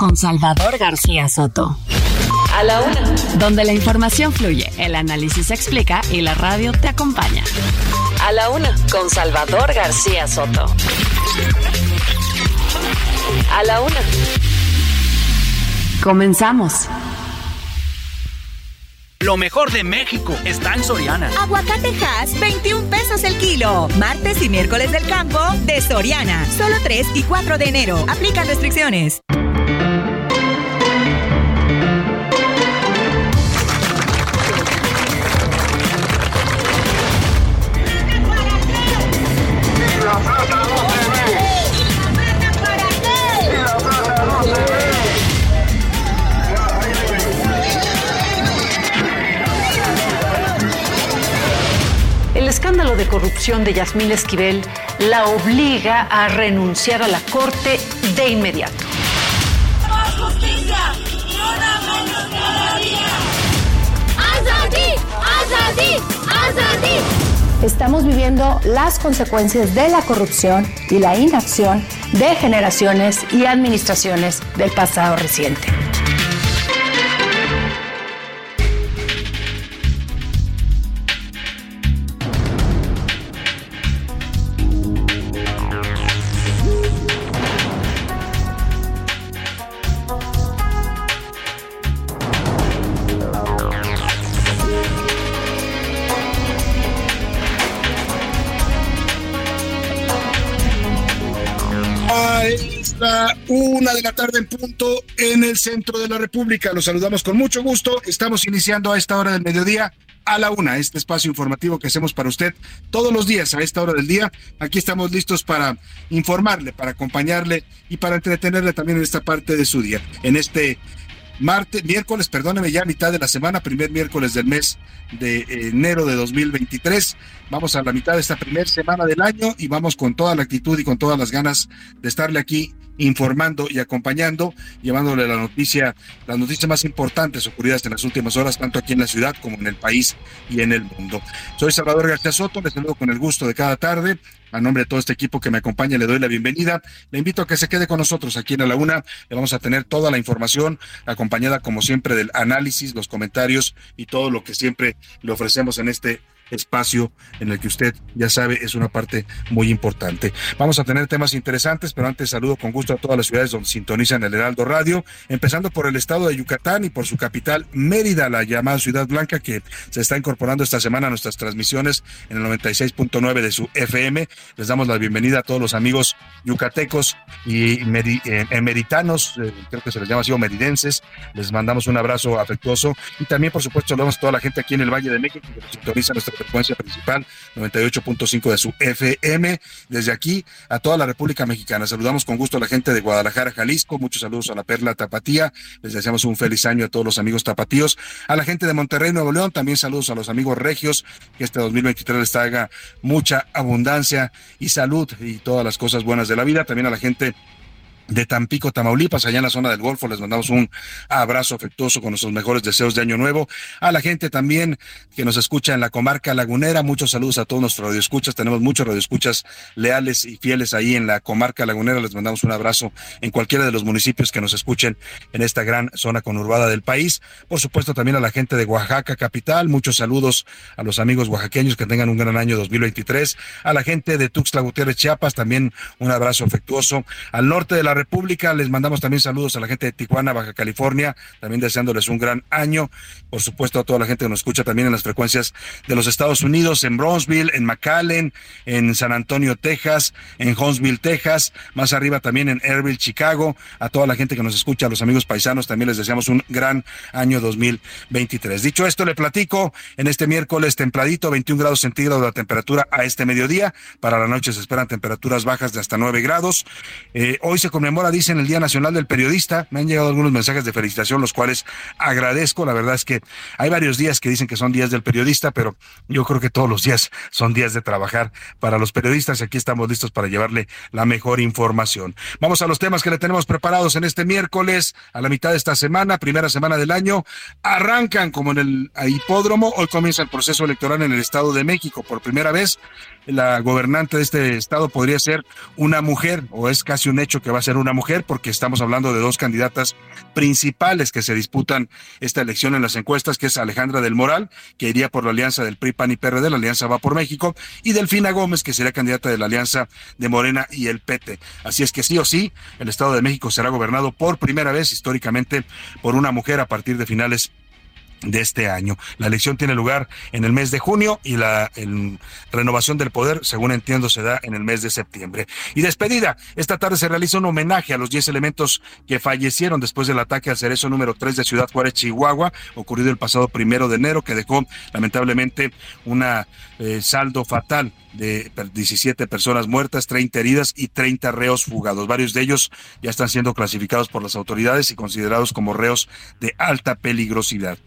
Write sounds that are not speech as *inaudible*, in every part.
con Salvador García Soto. A la una. Donde la información fluye, el análisis se explica y la radio te acompaña. A la una con Salvador García Soto. A la una. Comenzamos. Lo mejor de México está en Soriana. Aguacate Hass, 21 pesos el kilo. Martes y miércoles del campo de Soriana. Solo 3 y 4 de enero. Aplican restricciones. Corrupción de Yasmín Esquivel la obliga a renunciar a la corte de inmediato. Estamos viviendo las consecuencias de la corrupción y la inacción de generaciones y administraciones del pasado reciente. De la tarde en punto en el centro de la República. Los saludamos con mucho gusto. Estamos iniciando a esta hora del mediodía a la una, este espacio informativo que hacemos para usted todos los días a esta hora del día. Aquí estamos listos para informarle, para acompañarle y para entretenerle también en esta parte de su día. En este martes, miércoles, perdóneme, ya mitad de la semana, primer miércoles del mes de enero de 2023. Vamos a la mitad de esta primera semana del año y vamos con toda la actitud y con todas las ganas de estarle aquí informando y acompañando, llevándole la noticia, las noticias más importantes ocurridas en las últimas horas, tanto aquí en la ciudad como en el país y en el mundo. Soy Salvador García Soto, les saludo con el gusto de cada tarde. A nombre de todo este equipo que me acompaña, le doy la bienvenida. Le invito a que se quede con nosotros aquí en la Una. Le vamos a tener toda la información acompañada, como siempre, del análisis, los comentarios y todo lo que siempre le ofrecemos en este espacio en el que usted ya sabe es una parte muy importante. Vamos a tener temas interesantes, pero antes saludo con gusto a todas las ciudades donde sintonizan el Heraldo Radio, empezando por el estado de Yucatán y por su capital Mérida, la llamada Ciudad Blanca, que se está incorporando esta semana a nuestras transmisiones en el 96.9 de su FM. Les damos la bienvenida a todos los amigos yucatecos y eh, emeritanos, eh, creo que se les llama así, o meridenses. Les mandamos un abrazo afectuoso y también, por supuesto, saludamos a toda la gente aquí en el Valle de México que sintoniza nuestra frecuencia principal, 98.5 de su FM. Desde aquí a toda la República Mexicana. Saludamos con gusto a la gente de Guadalajara, Jalisco. Muchos saludos a la Perla Tapatía. Les deseamos un feliz año a todos los amigos tapatíos. A la gente de Monterrey, Nuevo León, también saludos a los amigos regios. Que este 2023 les traiga mucha abundancia y salud y todas las cosas buenas de la vida. También a la gente de Tampico, Tamaulipas, allá en la zona del Golfo. Les mandamos un abrazo afectuoso con nuestros mejores deseos de Año Nuevo. A la gente también que nos escucha en la comarca lagunera, muchos saludos a todos nuestros radioescuchas. Tenemos muchos radioescuchas leales y fieles ahí en la comarca lagunera. Les mandamos un abrazo en cualquiera de los municipios que nos escuchen en esta gran zona conurbada del país. Por supuesto, también a la gente de Oaxaca, capital. Muchos saludos a los amigos oaxaqueños que tengan un gran año 2023. A la gente de Tuxtla Gutiérrez, Chiapas, también un abrazo afectuoso. Al norte de la República. Les mandamos también saludos a la gente de Tijuana, Baja California, también deseándoles un gran año. Por supuesto, a toda la gente que nos escucha también en las frecuencias de los Estados Unidos, en Bronzeville, en McAllen, en San Antonio, Texas, en Huntsville, Texas, más arriba también en Airville, Chicago. A toda la gente que nos escucha, a los amigos paisanos, también les deseamos un gran año 2023. Dicho esto, le platico en este miércoles templadito, 21 grados centígrados la temperatura a este mediodía. Para la noche se esperan temperaturas bajas de hasta 9 grados. Eh, hoy se conmemora, dicen, el Día Nacional del Periodista. Me han llegado algunos mensajes de felicitación, los cuales agradezco. La verdad es que hay varios días que dicen que son días del periodista, pero yo creo que todos los días son días de trabajar para los periodistas. Aquí estamos listos para llevarle la mejor información. Vamos a los temas que le tenemos preparados en este miércoles, a la mitad de esta semana, primera semana del año. Arrancan como en el hipódromo. Hoy comienza el proceso electoral en el Estado de México. Por primera vez, la gobernante de este estado podría ser una mujer, o es casi un hecho que va a ser una mujer, porque estamos hablando de dos candidatas principales que se disputan esta elección en las encuestas, que es Alejandra del Moral, que iría por la alianza del PRI, PAN y PRD, la alianza va por México, y Delfina Gómez, que sería candidata de la alianza de Morena y el PT. Así es que sí o sí, el Estado de México será gobernado por primera vez históricamente por una mujer a partir de finales de este año. La elección tiene lugar en el mes de junio y la renovación del poder, según entiendo, se da en el mes de septiembre. Y despedida, esta tarde se realiza un homenaje a los 10 elementos que fallecieron después del ataque al cerezo número 3 de Ciudad Juárez, Chihuahua, ocurrido el pasado primero de enero, que dejó lamentablemente una eh, saldo fatal de 17 personas muertas, 30 heridas y 30 reos fugados. Varios de ellos ya están siendo clasificados por las autoridades y considerados como reos de alta peligrosidad.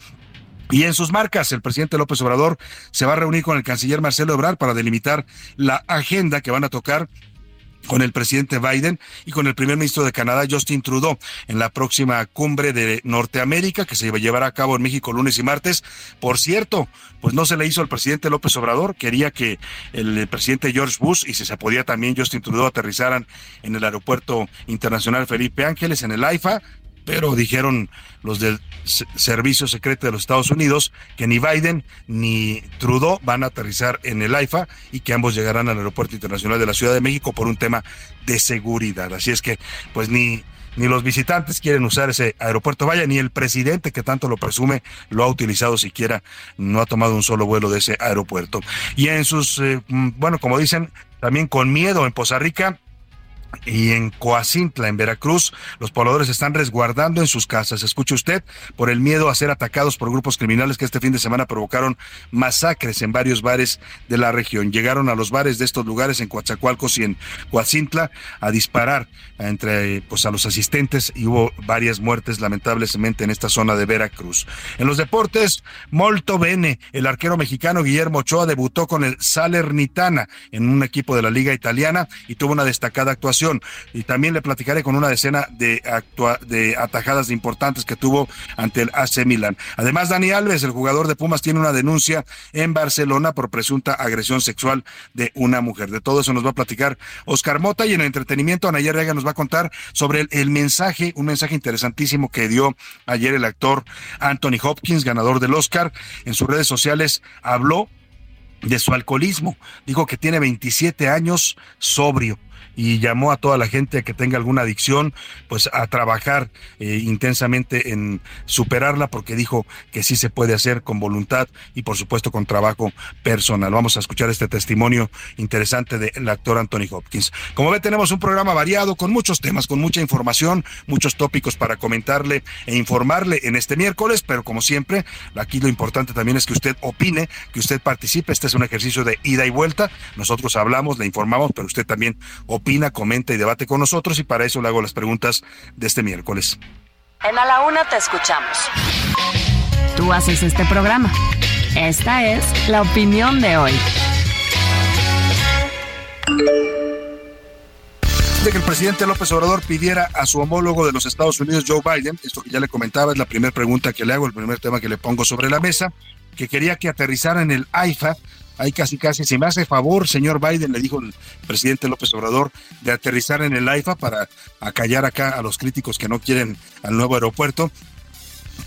Y en sus marcas, el presidente López Obrador se va a reunir con el canciller Marcelo Ebrard para delimitar la agenda que van a tocar con el presidente Biden y con el primer ministro de Canadá, Justin Trudeau, en la próxima cumbre de Norteamérica que se llevará a cabo en México lunes y martes. Por cierto, pues no se le hizo al presidente López Obrador, quería que el presidente George Bush y si se podía también Justin Trudeau aterrizaran en el aeropuerto internacional Felipe Ángeles, en el AIFA, pero dijeron los del Servicio Secreto de los Estados Unidos que ni Biden ni Trudeau van a aterrizar en el AIFA y que ambos llegarán al Aeropuerto Internacional de la Ciudad de México por un tema de seguridad. Así es que, pues ni ni los visitantes quieren usar ese aeropuerto, vaya, ni el presidente que tanto lo presume lo ha utilizado siquiera, no ha tomado un solo vuelo de ese aeropuerto. Y en sus, eh, mm, bueno, como dicen, también con miedo en Poza Rica, y en Coacintla, en Veracruz, los pobladores están resguardando en sus casas. Escuche usted, por el miedo a ser atacados por grupos criminales que este fin de semana provocaron masacres en varios bares de la región. Llegaron a los bares de estos lugares en Coatzacoalcos y en Coacintla a disparar entre pues a los asistentes y hubo varias muertes lamentablemente en esta zona de Veracruz. En los deportes, Molto Bene, el arquero mexicano Guillermo Ochoa debutó con el Salernitana en un equipo de la Liga Italiana y tuvo una destacada actuación y también le platicaré con una decena de, de atajadas importantes que tuvo ante el AC Milan. Además, Dani Alves, el jugador de Pumas, tiene una denuncia en Barcelona por presunta agresión sexual de una mujer. De todo eso nos va a platicar Oscar Mota y en el entretenimiento Anayer Rega nos va a contar sobre el, el mensaje, un mensaje interesantísimo que dio ayer el actor Anthony Hopkins, ganador del Oscar. En sus redes sociales habló de su alcoholismo. Dijo que tiene 27 años sobrio y llamó a toda la gente que tenga alguna adicción, pues a trabajar eh, intensamente en superarla, porque dijo que sí se puede hacer con voluntad y por supuesto con trabajo personal. Vamos a escuchar este testimonio interesante del actor Anthony Hopkins. Como ve, tenemos un programa variado con muchos temas, con mucha información, muchos tópicos para comentarle e informarle en este miércoles, pero como siempre, aquí lo importante también es que usted opine, que usted participe. Este es un ejercicio de ida y vuelta. Nosotros hablamos, le informamos, pero usted también opine opina, comenta y debate con nosotros y para eso le hago las preguntas de este miércoles. En A la Una te escuchamos. Tú haces este programa. Esta es la opinión de hoy. de que el presidente López Obrador pidiera a su homólogo de los Estados Unidos, Joe Biden, esto que ya le comentaba, es la primera pregunta que le hago, el primer tema que le pongo sobre la mesa, que quería que aterrizara en el AIFA, Ahí casi casi, si me hace favor, señor Biden, le dijo el presidente López Obrador, de aterrizar en el AIFA para acallar acá a los críticos que no quieren al nuevo aeropuerto.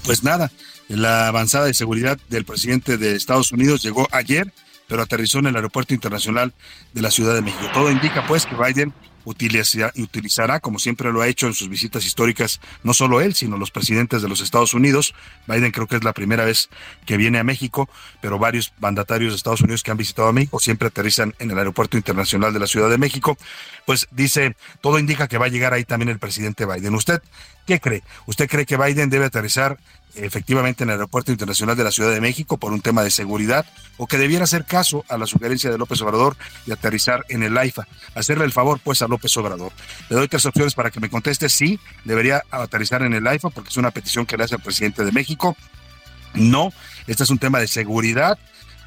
Pues nada, la avanzada de seguridad del presidente de Estados Unidos llegó ayer, pero aterrizó en el aeropuerto internacional de la Ciudad de México. Todo indica pues que Biden utilizará, como siempre lo ha hecho en sus visitas históricas, no solo él, sino los presidentes de los Estados Unidos. Biden creo que es la primera vez que viene a México, pero varios mandatarios de Estados Unidos que han visitado a México siempre aterrizan en el Aeropuerto Internacional de la Ciudad de México. Pues dice, todo indica que va a llegar ahí también el presidente Biden. ¿Usted qué cree? ¿Usted cree que Biden debe aterrizar efectivamente en el Aeropuerto Internacional de la Ciudad de México por un tema de seguridad o que debiera hacer caso a la sugerencia de López Obrador de aterrizar en el AIFA. Hacerle el favor pues a López Obrador. Le doy tres opciones para que me conteste. Sí, debería aterrizar en el AIFA porque es una petición que le hace el presidente de México. No, este es un tema de seguridad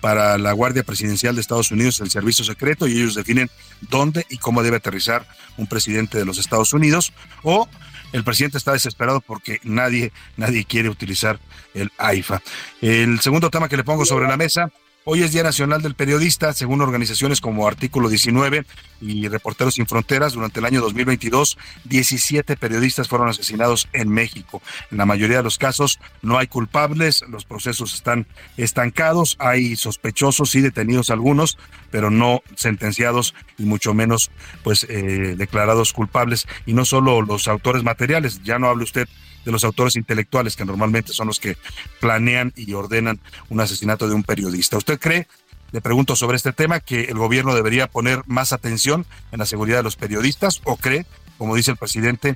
para la Guardia Presidencial de Estados Unidos, el servicio secreto, y ellos definen dónde y cómo debe aterrizar un presidente de los Estados Unidos. O el presidente está desesperado porque nadie, nadie quiere utilizar el AIFA. El segundo tema que le pongo sobre la mesa Hoy es Día Nacional del Periodista, según organizaciones como Artículo 19 y Reporteros Sin Fronteras. Durante el año 2022, 17 periodistas fueron asesinados en México. En la mayoría de los casos no hay culpables, los procesos están estancados, hay sospechosos y detenidos algunos, pero no sentenciados y mucho menos pues eh, declarados culpables. Y no solo los autores materiales, ya no hable usted de los autores intelectuales, que normalmente son los que planean y ordenan un asesinato de un periodista. ¿Usted cree, le pregunto sobre este tema, que el gobierno debería poner más atención en la seguridad de los periodistas o cree, como dice el presidente,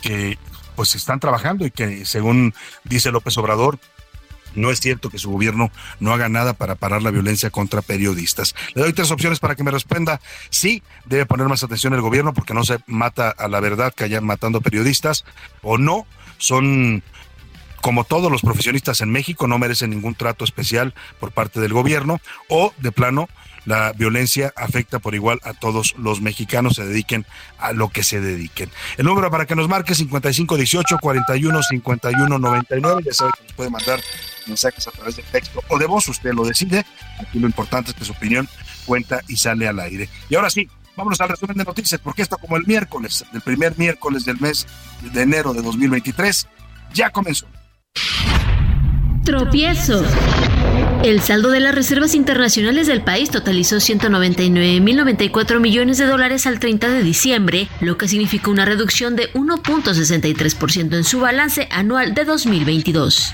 que pues están trabajando y que según dice López Obrador, no es cierto que su gobierno no haga nada para parar la violencia contra periodistas. Le doy tres opciones para que me responda. Sí, debe poner más atención el gobierno porque no se mata a la verdad que haya matando periodistas. O no, son como todos los profesionistas en México, no merecen ningún trato especial por parte del gobierno o de plano la violencia afecta por igual a todos los mexicanos, se dediquen a lo que se dediquen. El número para que nos marque 5518 41 51 99, ya sabe que nos puede mandar mensajes a través de texto o de voz, usted lo decide. Aquí lo importante es que su opinión cuenta y sale al aire. Y ahora sí, Vámonos al resumen de noticias, porque esto como el miércoles, el primer miércoles del mes de enero de 2023, ya comenzó. Tropiezo. El saldo de las reservas internacionales del país totalizó 199.094 millones de dólares al 30 de diciembre, lo que significó una reducción de 1.63% en su balance anual de 2022.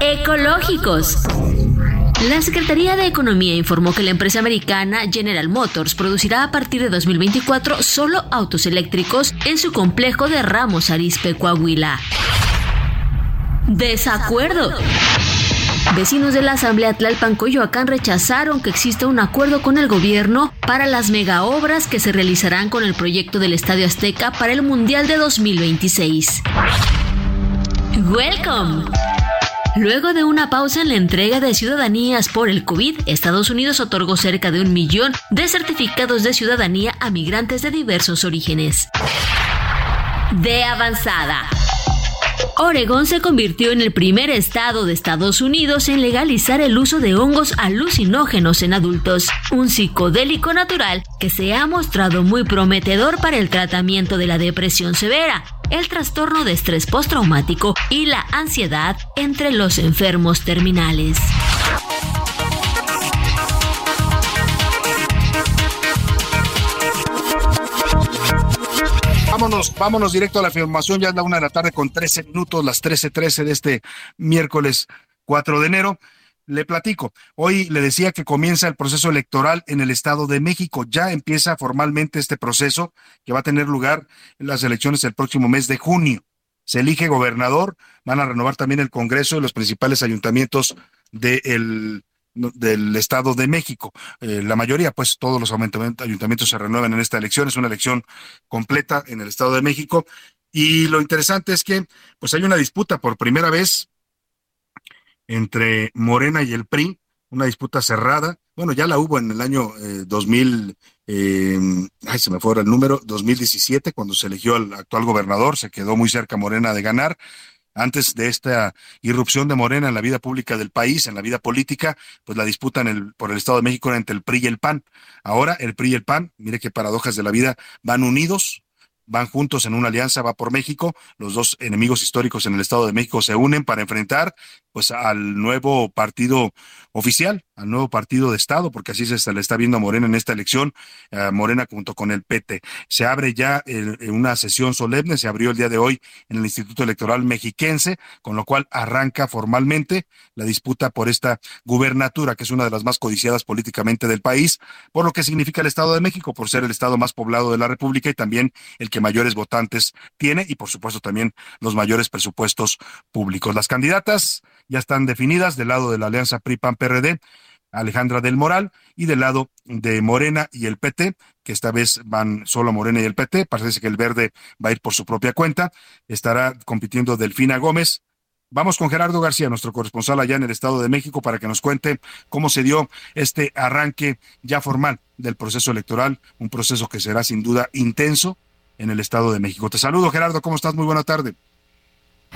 Ecológicos. La Secretaría de Economía informó que la empresa americana General Motors producirá a partir de 2024 solo autos eléctricos en su complejo de Ramos Arizpe, Coahuila. Desacuerdo. Vecinos de la Asamblea Tlalpan Coyoacán rechazaron que exista un acuerdo con el gobierno para las megaobras que se realizarán con el proyecto del Estadio Azteca para el Mundial de 2026. Welcome. Luego de una pausa en la entrega de ciudadanías por el COVID, Estados Unidos otorgó cerca de un millón de certificados de ciudadanía a migrantes de diversos orígenes. De avanzada. Oregón se convirtió en el primer estado de Estados Unidos en legalizar el uso de hongos alucinógenos en adultos, un psicodélico natural que se ha mostrado muy prometedor para el tratamiento de la depresión severa, el trastorno de estrés postraumático y la ansiedad entre los enfermos terminales. Vámonos, vámonos directo a la afirmación. Ya es la una de la tarde con 13 minutos, las 13:13 13 de este miércoles 4 de enero. Le platico. Hoy le decía que comienza el proceso electoral en el Estado de México. Ya empieza formalmente este proceso que va a tener lugar en las elecciones el próximo mes de junio. Se elige gobernador, van a renovar también el Congreso y los principales ayuntamientos del Estado de México. Eh, la mayoría, pues todos los ayuntamientos se renuevan en esta elección. Es una elección completa en el Estado de México. Y lo interesante es que pues hay una disputa por primera vez entre Morena y el PRI, una disputa cerrada. Bueno, ya la hubo en el año 2000, eh, ay, se me fue el número, 2017, cuando se eligió al actual gobernador, se quedó muy cerca Morena de ganar. Antes de esta irrupción de Morena en la vida pública del país, en la vida política, pues la disputa en el, por el Estado de México era entre el PRI y el PAN. Ahora el PRI y el PAN, mire qué paradojas de la vida, van unidos, van juntos en una alianza, va por México. Los dos enemigos históricos en el Estado de México se unen para enfrentar pues al nuevo partido oficial, al nuevo partido de Estado, porque así se le está viendo a Morena en esta elección, Morena junto con el PT. Se abre ya una sesión solemne, se abrió el día de hoy en el Instituto Electoral Mexiquense, con lo cual arranca formalmente la disputa por esta gubernatura, que es una de las más codiciadas políticamente del país, por lo que significa el Estado de México, por ser el Estado más poblado de la República y también el que mayores votantes tiene y por supuesto también los mayores presupuestos públicos. Las candidatas ya están definidas del lado de la alianza PRI-PAN-PRD. Alejandra del Moral y del lado de Morena y el PT, que esta vez van solo Morena y el PT, parece que el verde va a ir por su propia cuenta, estará compitiendo Delfina Gómez. Vamos con Gerardo García, nuestro corresponsal allá en el Estado de México, para que nos cuente cómo se dio este arranque ya formal del proceso electoral, un proceso que será sin duda intenso en el Estado de México. Te saludo, Gerardo, ¿cómo estás? Muy buena tarde.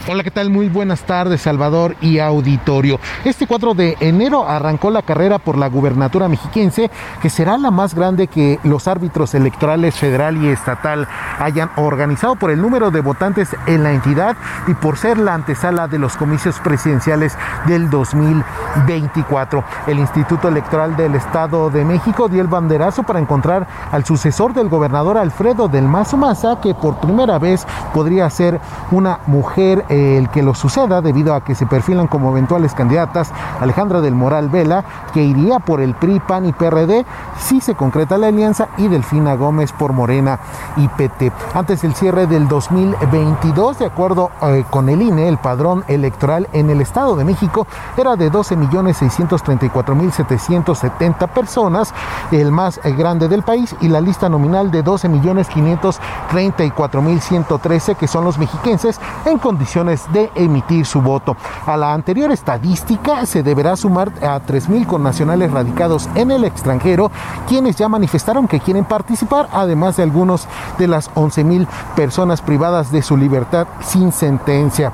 Hola, ¿qué tal? Muy buenas tardes, Salvador y auditorio. Este 4 de enero arrancó la carrera por la gubernatura mexiquense, que será la más grande que los árbitros electorales federal y estatal hayan organizado por el número de votantes en la entidad y por ser la antesala de los comicios presidenciales del 2024. El Instituto Electoral del Estado de México dio el banderazo para encontrar al sucesor del gobernador Alfredo del Mazo Maza, que por primera vez podría ser una mujer el que lo suceda debido a que se perfilan como eventuales candidatas Alejandra del Moral Vela, que iría por el PRI, PAN y PRD si se concreta la alianza, y Delfina Gómez por Morena y PT. Antes del cierre del 2022, de acuerdo eh, con el INE, el padrón electoral en el Estado de México era de 12.634.770 personas, el más eh, grande del país, y la lista nominal de 12.534.113, que son los mexiquenses en condiciones de emitir su voto. A la anterior estadística se deberá sumar a 3.000 connacionales radicados en el extranjero, quienes ya manifestaron que quieren participar, además de algunos de las 11.000 personas privadas de su libertad sin sentencia.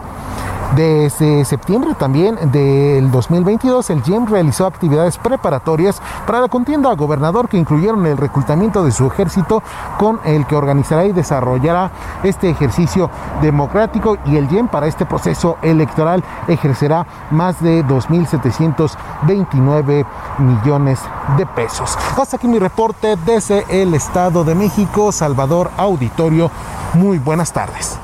Desde septiembre también del 2022, el GIEM realizó actividades preparatorias para la contienda a gobernador que incluyeron el reclutamiento de su ejército con el que organizará y desarrollará este ejercicio democrático y el GIEM para este proceso electoral ejercerá más de 2.729 millones de pesos. Hasta aquí mi reporte desde el Estado de México, Salvador Auditorio. Muy buenas tardes.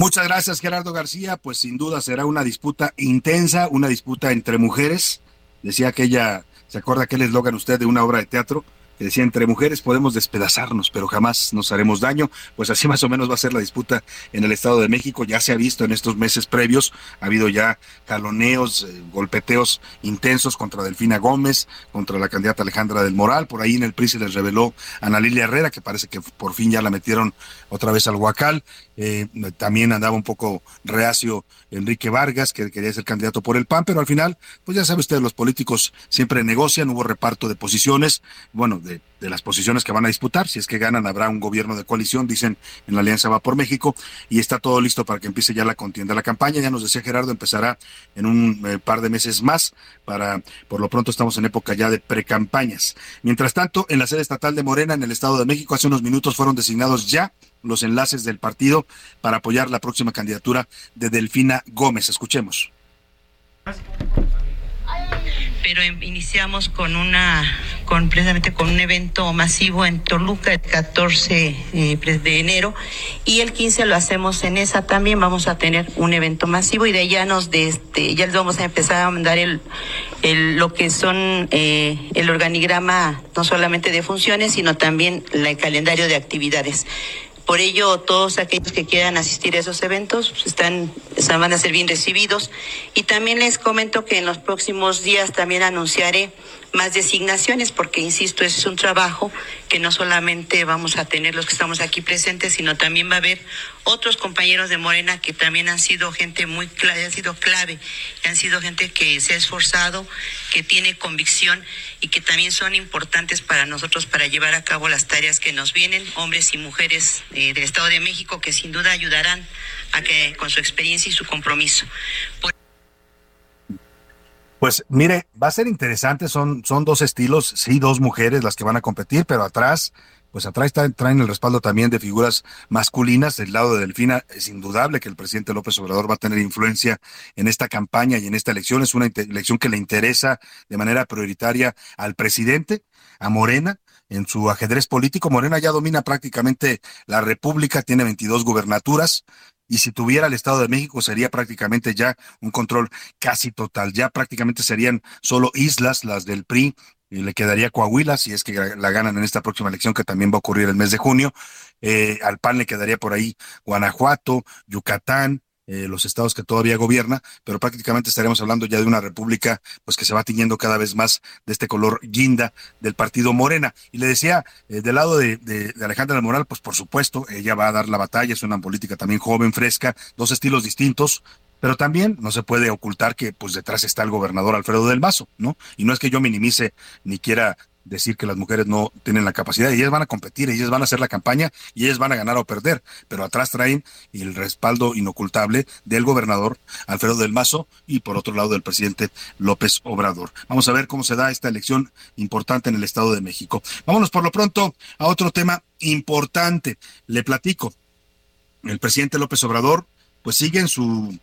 Muchas gracias, Gerardo García. Pues sin duda será una disputa intensa, una disputa entre mujeres. Decía aquella, ¿se acuerda aquel eslogan usted de una obra de teatro? Decía, entre mujeres podemos despedazarnos, pero jamás nos haremos daño. Pues así más o menos va a ser la disputa en el Estado de México. Ya se ha visto en estos meses previos, ha habido ya jaloneos, eh, golpeteos intensos contra Delfina Gómez, contra la candidata Alejandra del Moral. Por ahí en el PRI se les reveló a Ana Lilia Herrera, que parece que por fin ya la metieron otra vez al Huacal. Eh, también andaba un poco reacio Enrique Vargas, que quería ser candidato por el PAN, pero al final, pues ya sabe usted, los políticos siempre negocian, hubo reparto de posiciones, bueno, de, las posiciones que van a disputar, si es que ganan habrá un gobierno de coalición, dicen en la Alianza Va por México, y está todo listo para que empiece ya la contienda. La campaña, ya nos decía Gerardo, empezará en un eh, par de meses más, para, por lo pronto estamos en época ya de precampañas. Mientras tanto, en la sede estatal de Morena, en el Estado de México, hace unos minutos fueron designados ya los enlaces del partido para apoyar la próxima candidatura de Delfina Gómez. Escuchemos. Pero iniciamos con una, con precisamente con un evento masivo en Toluca el 14 eh, de enero y el 15 lo hacemos en esa también. Vamos a tener un evento masivo y de ya nos de este, ya les vamos a empezar a mandar el, el lo que son eh, el organigrama no solamente de funciones sino también el calendario de actividades por ello, todos aquellos que quieran asistir a esos eventos pues, están, van a ser bien recibidos. Y también les comento que en los próximos días también anunciaré más designaciones, porque insisto, ese es un trabajo que no solamente vamos a tener los que estamos aquí presentes, sino también va a haber otros compañeros de Morena que también han sido gente muy clave, han sido clave, han sido gente que se ha esforzado, que tiene convicción y que también son importantes para nosotros para llevar a cabo las tareas que nos vienen, hombres y mujeres eh, del Estado de México que sin duda ayudarán a que con su experiencia y su compromiso. Pues mire, va a ser interesante, son, son dos estilos, sí, dos mujeres las que van a competir, pero atrás pues atrás traen el respaldo también de figuras masculinas. Del lado de Delfina es indudable que el presidente López Obrador va a tener influencia en esta campaña y en esta elección. Es una elección que le interesa de manera prioritaria al presidente, a Morena, en su ajedrez político. Morena ya domina prácticamente la República, tiene 22 gubernaturas. Y si tuviera el Estado de México sería prácticamente ya un control casi total. Ya prácticamente serían solo islas, las del PRI, y le quedaría Coahuila si es que la ganan en esta próxima elección que también va a ocurrir el mes de junio. Eh, al PAN le quedaría por ahí Guanajuato, Yucatán, eh, los estados que todavía gobierna, pero prácticamente estaremos hablando ya de una república pues que se va tiñendo cada vez más de este color guinda del partido Morena. Y le decía, eh, del lado de, de, Alejandra Moral, pues por supuesto, ella va a dar la batalla, es una política también joven, fresca, dos estilos distintos, pero también no se puede ocultar que pues detrás está el gobernador Alfredo del Mazo, ¿no? Y no es que yo minimice ni quiera decir que las mujeres no tienen la capacidad, ellas van a competir, ellas van a hacer la campaña y ellas van a ganar o perder, pero atrás traen el respaldo inocultable del gobernador Alfredo del Mazo y por otro lado del presidente López Obrador. Vamos a ver cómo se da esta elección importante en el Estado de México. Vámonos por lo pronto a otro tema importante. Le platico. El presidente López Obrador pues sigue en su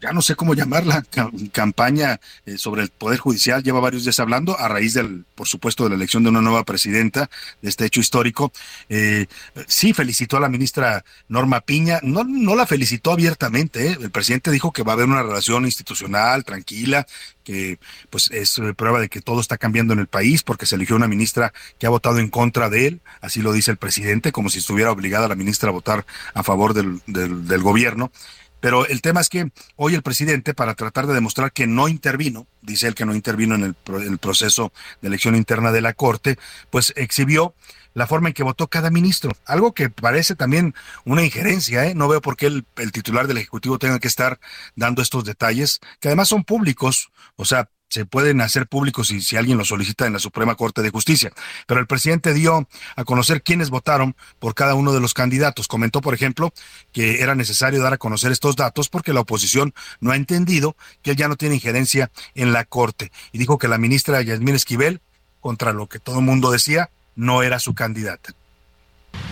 ya no sé cómo llamarla, campaña eh, sobre el Poder Judicial, lleva varios días hablando a raíz del, por supuesto, de la elección de una nueva presidenta, de este hecho histórico. Eh, sí, felicitó a la ministra Norma Piña, no, no la felicitó abiertamente, ¿eh? el presidente dijo que va a haber una relación institucional, tranquila, que pues es prueba de que todo está cambiando en el país porque se eligió una ministra que ha votado en contra de él, así lo dice el presidente, como si estuviera obligada la ministra a votar a favor del, del, del gobierno. Pero el tema es que hoy el presidente, para tratar de demostrar que no intervino, dice él que no intervino en el, proceso de elección interna de la Corte, pues exhibió la forma en que votó cada ministro. Algo que parece también una injerencia, ¿eh? No veo por qué el, el, titular del Ejecutivo tenga que estar dando estos detalles, que además son públicos. O sea, se pueden hacer públicos si, alguien lo solicita en la Suprema Corte de Justicia. Pero el presidente dio a conocer quiénes votaron por cada uno de los candidatos. Comentó, por ejemplo, que era necesario dar a conocer estos datos porque la oposición no ha entendido que él ya no tiene injerencia en la Corte. Y dijo que la ministra Yasmín Esquivel, contra lo que todo el mundo decía, no era su candidata.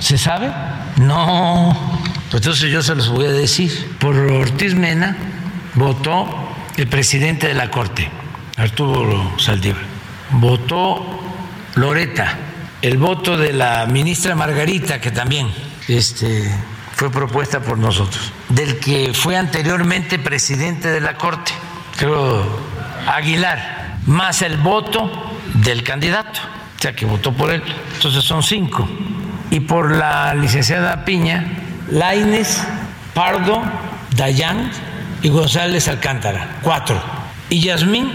¿Se sabe? No. Pues entonces yo se los voy a decir. Por Ortiz Mena votó el presidente de la Corte Arturo Saldívar. Votó Loreta, el voto de la ministra Margarita, que también este, fue propuesta por nosotros, del que fue anteriormente presidente de la Corte, creo Aguilar, más el voto del candidato, o sea, que votó por él. Entonces son cinco. Y por la licenciada Piña, Laines, Pardo, Dayan y González Alcántara, cuatro. Y Yasmín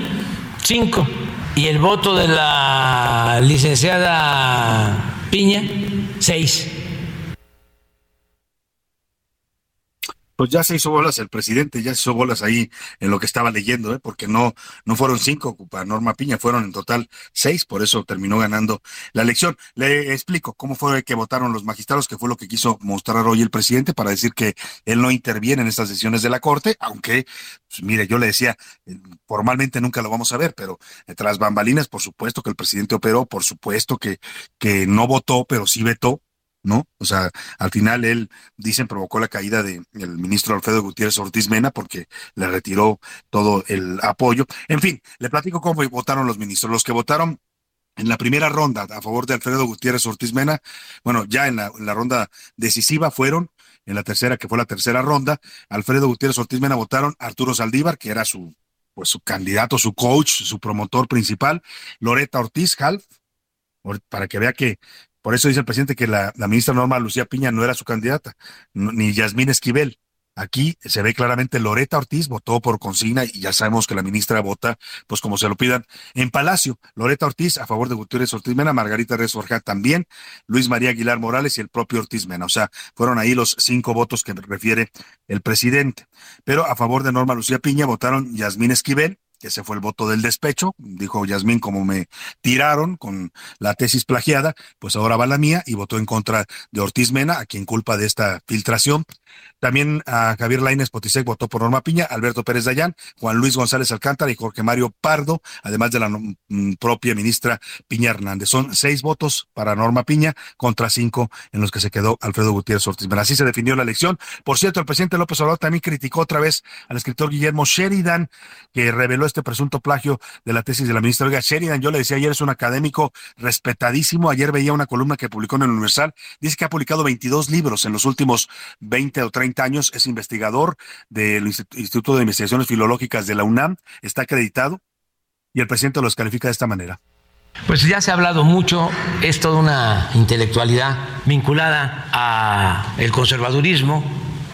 cinco. Y el voto de la licenciada Piña, seis. Pues ya se hizo bolas el presidente, ya se hizo bolas ahí en lo que estaba leyendo, ¿eh? porque no, no fueron cinco para Norma Piña, fueron en total seis, por eso terminó ganando la elección. Le explico cómo fue que votaron los magistrados, que fue lo que quiso mostrar hoy el presidente para decir que él no interviene en estas decisiones de la Corte, aunque, pues, mire, yo le decía, eh, formalmente nunca lo vamos a ver, pero tras bambalinas, por supuesto que el presidente operó, por supuesto que, que no votó, pero sí vetó ¿no? O sea, al final él, dicen, provocó la caída del ministro Alfredo Gutiérrez Ortiz Mena porque le retiró todo el apoyo. En fin, le platico cómo votaron los ministros. Los que votaron en la primera ronda a favor de Alfredo Gutiérrez Ortiz Mena, bueno, ya en la, ronda decisiva fueron, en la tercera, que fue la tercera ronda, Alfredo Gutiérrez Ortiz Mena votaron Arturo Saldívar, que era su, pues su candidato, su coach, su promotor principal, Loreta Ortiz Half, para que vea que por eso dice el presidente que la, ministra Norma Lucía Piña no era su candidata, ni Yasmín Esquivel. Aquí se ve claramente Loreta Ortiz votó por consigna y ya sabemos que la ministra vota, pues como se lo pidan, en Palacio. Loreta Ortiz a favor de Gutiérrez Ortiz Mena, Margarita Reyes también, Luis María Aguilar Morales y el propio Ortiz Mena. O sea, fueron ahí los cinco votos que refiere el presidente. Pero a favor de Norma Lucía Piña votaron Yasmín Esquivel, ese fue el voto del despecho. Dijo Yasmín, como me tiraron con la tesis plagiada, pues ahora va la mía y votó en contra de Ortiz Mena, a quien culpa de esta filtración. También a Javier Lainez Potisek votó por Norma Piña, Alberto Pérez Dayán, Juan Luis González Alcántara y Jorge Mario Pardo, además de la mm, propia ministra Piña Hernández. Son seis votos para Norma Piña contra cinco en los que se quedó Alfredo Gutiérrez Ortiz. Así se definió la elección. Por cierto, el presidente López Obrador también criticó otra vez al escritor Guillermo Sheridan, que reveló este presunto plagio de la tesis de la ministra. Oiga, Sheridan, yo le decía ayer, es un académico respetadísimo. Ayer veía una columna que publicó en el Universal. Dice que ha publicado 22 libros en los últimos 20 o 30 años, es investigador del Instituto de Investigaciones Filológicas de la UNAM, está acreditado y el presidente los califica de esta manera. Pues ya se ha hablado mucho, es toda una intelectualidad vinculada a el conservadurismo.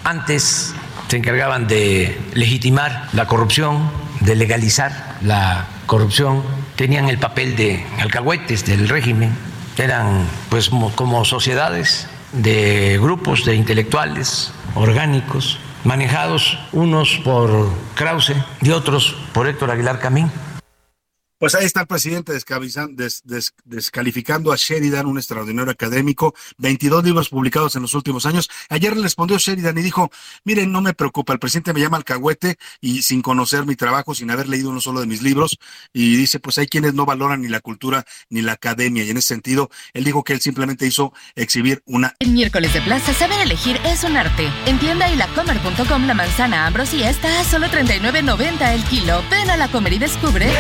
Antes se encargaban de legitimar la corrupción, de legalizar la corrupción, tenían el papel de alcahuetes del régimen, eran pues como sociedades de grupos de intelectuales orgánicos, manejados unos por Krause y otros por Héctor Aguilar Camín pues ahí está el presidente descalificando a Sheridan, un extraordinario académico, 22 libros publicados en los últimos años. Ayer le respondió Sheridan y dijo, miren, no me preocupa, el presidente me llama alcahuete y sin conocer mi trabajo, sin haber leído uno solo de mis libros, y dice, pues hay quienes no valoran ni la cultura ni la academia, y en ese sentido, él dijo que él simplemente hizo exhibir una... El miércoles de plaza, saber elegir es un arte. En tienda y lacomer.com la manzana ambrosía está a solo 39.90 el kilo. Ven a la comer y descubre...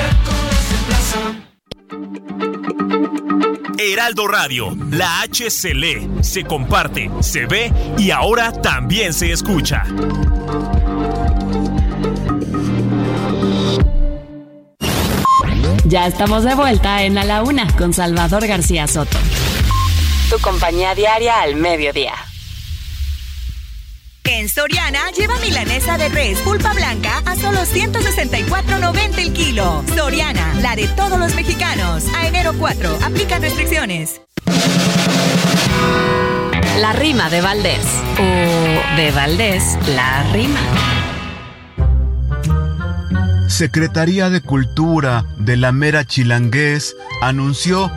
Heraldo Radio, la H se lee, se comparte, se ve y ahora también se escucha. Ya estamos de vuelta en A la Una con Salvador García Soto. Tu compañía diaria al mediodía. En Soriana, lleva milanesa de res pulpa blanca a solo 164.90 el kilo. Soriana, la de todos los mexicanos. A enero 4, aplica restricciones. La rima de Valdés. O de Valdés, la rima. Secretaría de Cultura de la Mera Chilangués anunció,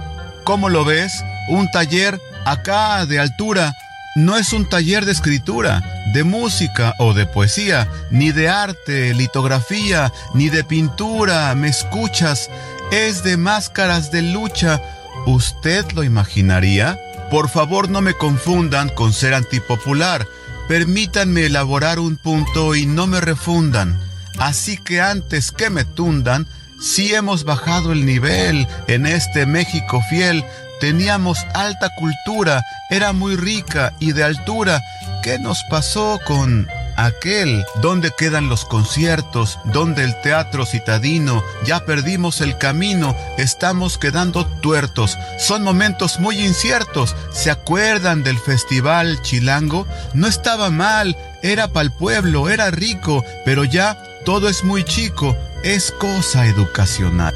¿cómo lo ves? Un taller acá de altura no es un taller de escritura, de música o de poesía, ni de arte, litografía, ni de pintura, ¿me escuchas? Es de máscaras de lucha. ¿Usted lo imaginaría? Por favor no me confundan con ser antipopular. Permítanme elaborar un punto y no me refundan. Así que antes que me tundan, si hemos bajado el nivel en este México fiel Teníamos alta cultura, era muy rica y de altura. ¿Qué nos pasó con aquel? ¿Dónde quedan los conciertos? ¿Dónde el teatro citadino? Ya perdimos el camino, estamos quedando tuertos. Son momentos muy inciertos. ¿Se acuerdan del festival chilango? No estaba mal, era para el pueblo, era rico, pero ya todo es muy chico, es cosa educacional.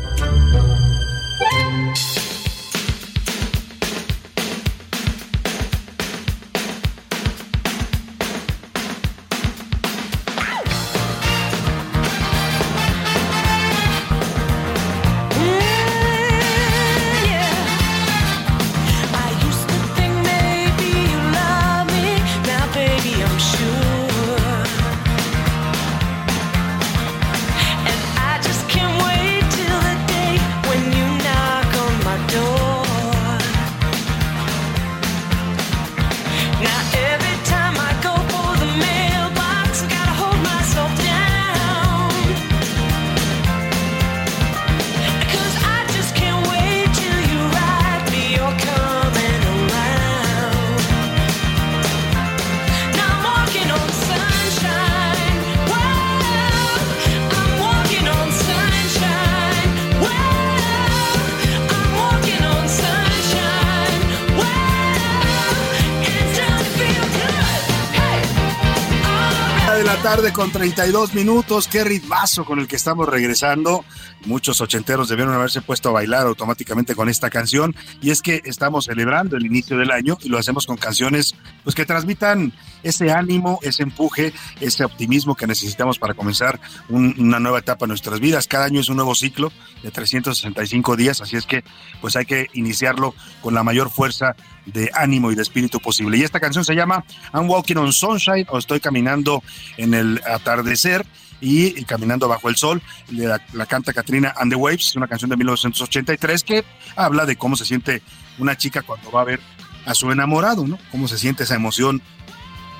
Con 32 minutos. Qué ritmazo con el que estamos regresando. Muchos ochenteros debieron haberse puesto a bailar automáticamente con esta canción. Y es que estamos celebrando el inicio del año y lo hacemos con canciones pues, que transmitan ese ánimo, ese empuje, ese optimismo que necesitamos para comenzar una nueva etapa en nuestras vidas. Cada año es un nuevo ciclo de 365 días, así es que pues hay que iniciarlo con la mayor fuerza de ánimo y de espíritu posible. Y esta canción se llama I'm Walking on Sunshine o Estoy caminando en el atardecer y, caminando bajo el sol. La, la, canta Katrina and the Waves, es una canción de 1983 que habla de cómo se siente una chica cuando va a ver a su enamorado, ¿no? Cómo se siente esa emoción,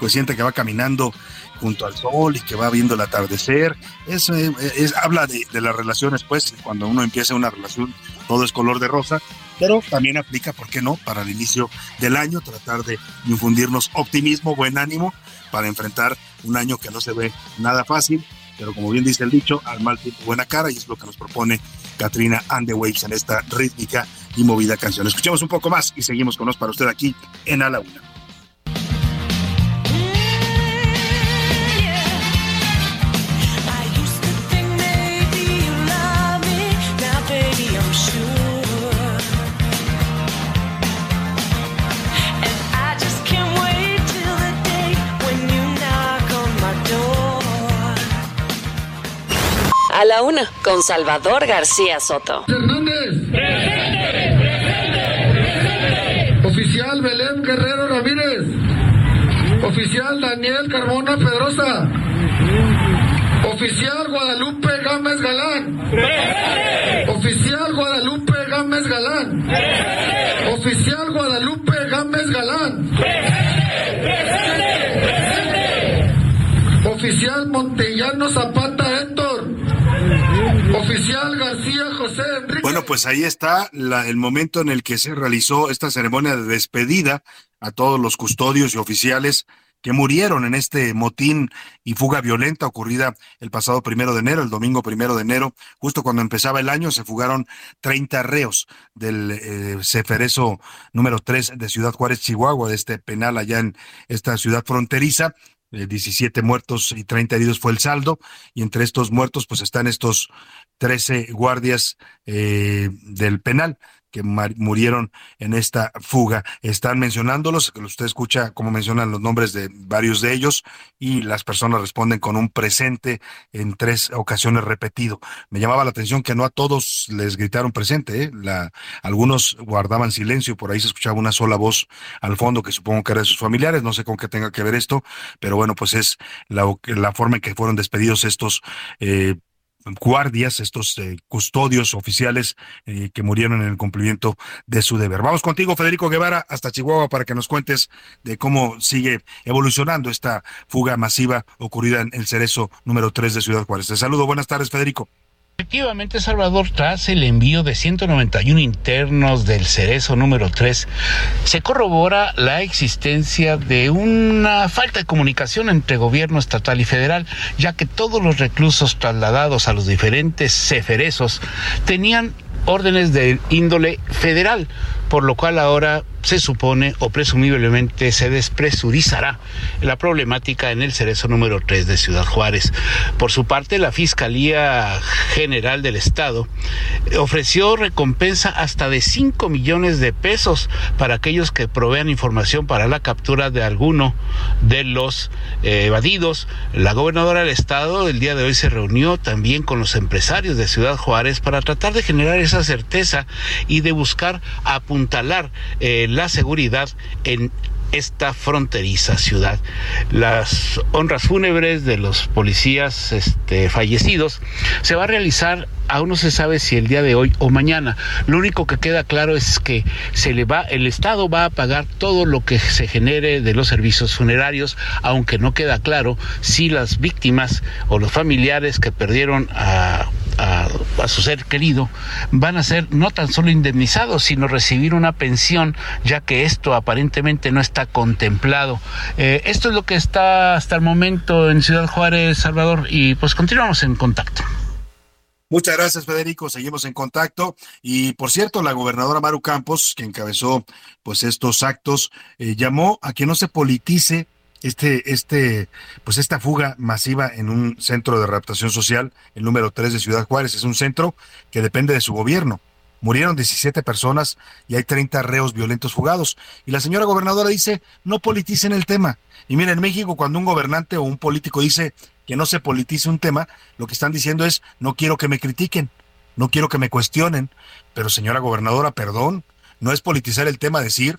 pues siente que va caminando junto al sol y que va viendo el atardecer. Es, eh, es habla de, de, las relaciones, pues, cuando uno empieza una relación, todo es color de rosa, pero también aplica, ¿por qué no?, para el inicio del año, tratar de infundirnos optimismo, buen ánimo para enfrentar un año que no se ve nada fácil, pero como bien dice el dicho, al mal tiempo buena cara, y es lo que nos propone Katrina and the Waves en esta rítmica y movida canción. Escuchemos un poco más y seguimos con nos para usted aquí en A la Una. A la una, con Salvador García Soto. Hernández. Oficial Belén Guerrero Ramírez. Oficial Daniel Carmona Pedrosa. Oficial Guadalupe Gámez Galán. Oficial Guadalupe Gámez Galán. Oficial Guadalupe Gámez Galán. Oficial Montellano Zapata. Oficial García José Enrique. Bueno, pues ahí está la, el momento en el que se realizó esta ceremonia de despedida a todos los custodios y oficiales que murieron en este motín y fuga violenta ocurrida el pasado primero de enero, el domingo primero de enero, justo cuando empezaba el año, se fugaron 30 reos del eh, Ceferezo número 3 de Ciudad Juárez, Chihuahua, de este penal allá en esta ciudad fronteriza. 17 muertos y 30 heridos fue el saldo, y entre estos muertos pues están estos 13 guardias eh, del penal que murieron en esta fuga. Están mencionándolos, usted escucha cómo mencionan los nombres de varios de ellos y las personas responden con un presente en tres ocasiones repetido. Me llamaba la atención que no a todos les gritaron presente, ¿eh? algunos guardaban silencio, por ahí se escuchaba una sola voz al fondo que supongo que era de sus familiares, no sé con qué tenga que ver esto, pero bueno, pues es la, la forma en que fueron despedidos estos eh, guardias, estos eh, custodios oficiales eh, que murieron en el cumplimiento de su deber. Vamos contigo, Federico Guevara, hasta Chihuahua para que nos cuentes de cómo sigue evolucionando esta fuga masiva ocurrida en el Cerezo número 3 de Ciudad Juárez. Te saludo, buenas tardes, Federico. Efectivamente, Salvador, tras el envío de 191 internos del Cerezo número 3, se corrobora la existencia de una falta de comunicación entre gobierno estatal y federal, ya que todos los reclusos trasladados a los diferentes ceferezos tenían órdenes de índole federal, por lo cual ahora se supone o presumiblemente se despresurizará la problemática en el cerezo número 3 de Ciudad Juárez. Por su parte, la Fiscalía General del Estado ofreció recompensa hasta de 5 millones de pesos para aquellos que provean información para la captura de alguno de los eh, evadidos. La gobernadora del Estado el día de hoy se reunió también con los empresarios de Ciudad Juárez para tratar de generar esa certeza y de buscar apuntalar eh, la seguridad en esta fronteriza ciudad. Las honras fúnebres de los policías este, fallecidos se va a realizar, aún no se sabe si el día de hoy o mañana. Lo único que queda claro es que se le va, el Estado va a pagar todo lo que se genere de los servicios funerarios, aunque no queda claro si las víctimas o los familiares que perdieron a su ser querido, van a ser no tan solo indemnizados, sino recibir una pensión, ya que esto aparentemente no está contemplado. Eh, esto es lo que está hasta el momento en Ciudad Juárez, Salvador, y pues continuamos en contacto. Muchas gracias, Federico. Seguimos en contacto. Y por cierto, la gobernadora Maru Campos, que encabezó pues estos actos, eh, llamó a que no se politice este, este, pues esta fuga masiva en un centro de readaptación social, el número 3 de Ciudad Juárez. Es un centro que depende de su gobierno. Murieron 17 personas y hay 30 reos violentos fugados. Y la señora gobernadora dice, no politicen el tema. Y mira, en México cuando un gobernante o un político dice que no se politice un tema, lo que están diciendo es, no quiero que me critiquen, no quiero que me cuestionen. Pero señora gobernadora, perdón, no es politizar el tema decir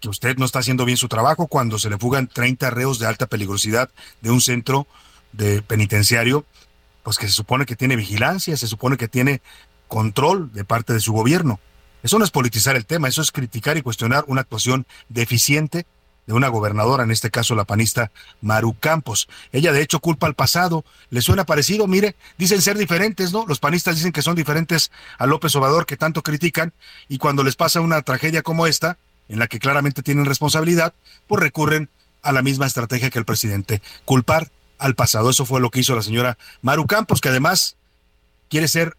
que usted no está haciendo bien su trabajo cuando se le fugan 30 reos de alta peligrosidad de un centro de penitenciario, pues que se supone que tiene vigilancia, se supone que tiene control de parte de su gobierno. Eso no es politizar el tema, eso es criticar y cuestionar una actuación deficiente de una gobernadora, en este caso la panista Maru Campos. Ella de hecho culpa al pasado. ¿Le suena parecido? Mire, dicen ser diferentes, ¿no? Los panistas dicen que son diferentes a López Obrador, que tanto critican, y cuando les pasa una tragedia como esta, en la que claramente tienen responsabilidad, pues recurren a la misma estrategia que el presidente, culpar al pasado. Eso fue lo que hizo la señora Maru Campos, que además quiere ser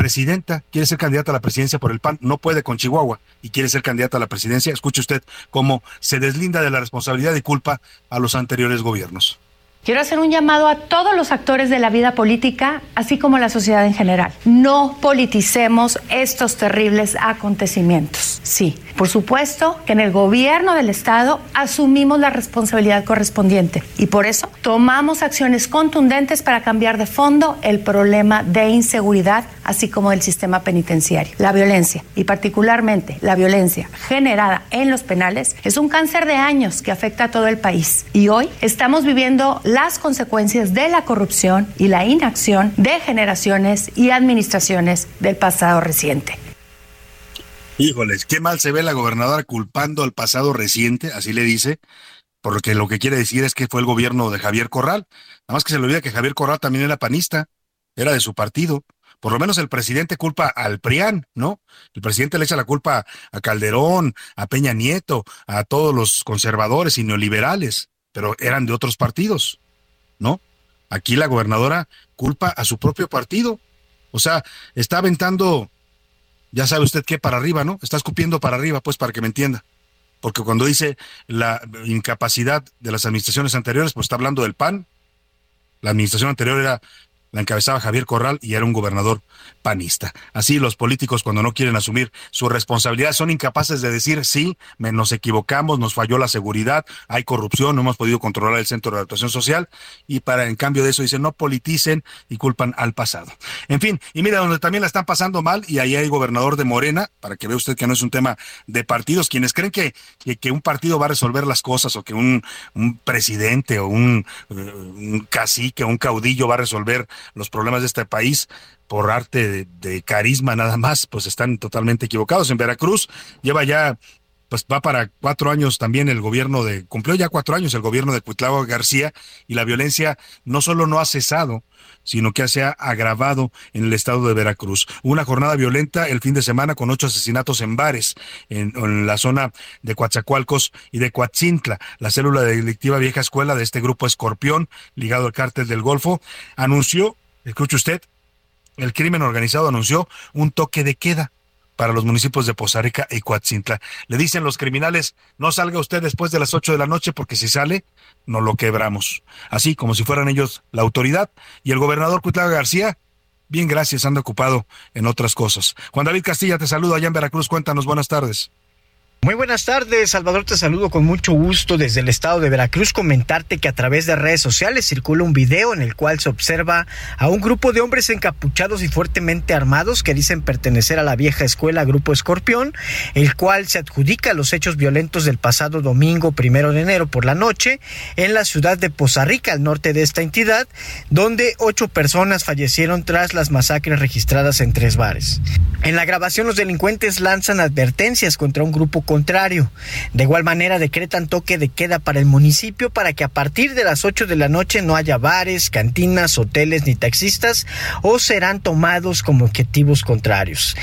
presidenta, quiere ser candidata a la presidencia por el PAN, no puede con Chihuahua y quiere ser candidata a la presidencia. Escuche usted cómo se deslinda de la responsabilidad y culpa a los anteriores gobiernos. Quiero hacer un llamado a todos los actores de la vida política, así como a la sociedad en general. No politicemos estos terribles acontecimientos. Sí, por supuesto que en el gobierno del Estado asumimos la responsabilidad correspondiente y por eso tomamos acciones contundentes para cambiar de fondo el problema de inseguridad, así como del sistema penitenciario. La violencia, y particularmente la violencia generada en los penales, es un cáncer de años que afecta a todo el país. Y hoy estamos viviendo las consecuencias de la corrupción y la inacción de generaciones y administraciones del pasado reciente. Híjoles, qué mal se ve la gobernadora culpando al pasado reciente, así le dice, porque lo que quiere decir es que fue el gobierno de Javier Corral. Nada más que se le olvida que Javier Corral también era panista, era de su partido. Por lo menos el presidente culpa al PRIAN, ¿no? El presidente le echa la culpa a Calderón, a Peña Nieto, a todos los conservadores y neoliberales, pero eran de otros partidos, ¿no? Aquí la gobernadora culpa a su propio partido. O sea, está aventando ya sabe usted qué para arriba, ¿no? Está escupiendo para arriba, pues, para que me entienda. Porque cuando dice la incapacidad de las administraciones anteriores, pues está hablando del PAN. La administración anterior era la encabezaba Javier Corral y era un gobernador panista. Así los políticos cuando no quieren asumir su responsabilidad son incapaces de decir sí, nos equivocamos, nos falló la seguridad, hay corrupción, no hemos podido controlar el centro de adaptación social y para en cambio de eso dicen no politicen y culpan al pasado. En fin, y mira donde también la están pasando mal y ahí hay gobernador de Morena, para que vea usted que no es un tema de partidos, quienes creen que, que, un partido va a resolver las cosas o que un, un presidente o un, eh, un cacique o un caudillo va a resolver los problemas de este país por arte de, carisma nada más, pues están totalmente equivocados. En Veracruz lleva ya pues va para cuatro años también el gobierno de, cumplió ya cuatro años el gobierno de Cuitlao García y la violencia no solo no ha cesado, sino que se ha agravado en el estado de Veracruz. Una jornada violenta el fin de semana con ocho asesinatos en bares en, la zona de Coatzacoalcos y de Coatzintla. La célula delictiva vieja escuela de este grupo Escorpión, ligado al cártel del Golfo, anunció, escuche usted, el crimen organizado anunció un toque de queda para los municipios de Poza Rica y Coatzintla. Le dicen los criminales, no salga usted después de las ocho de la noche porque si sale, no lo quebramos. Así como si fueran ellos la autoridad. Y el gobernador Cuitlaga García, bien gracias, anda ocupado en otras cosas. Juan David Castilla, te saludo allá en Veracruz. Cuéntanos, buenas tardes. Muy buenas tardes, Salvador, te saludo con mucho gusto desde el estado de Veracruz. Comentarte que a través de redes sociales circula un video en el cual se observa a un grupo de hombres encapuchados y fuertemente armados que dicen pertenecer a la vieja escuela Grupo Escorpión, el cual se adjudica los hechos violentos del pasado domingo primero de enero por la noche en la ciudad de Poza Rica, al norte de esta entidad, donde ocho personas fallecieron tras las masacres registradas en tres bares. En la grabación, los delincuentes lanzan advertencias contra un grupo contrario. De igual manera decretan toque de queda para el municipio para que a partir de las 8 de la noche no haya bares, cantinas, hoteles ni taxistas o serán tomados como objetivos contrarios.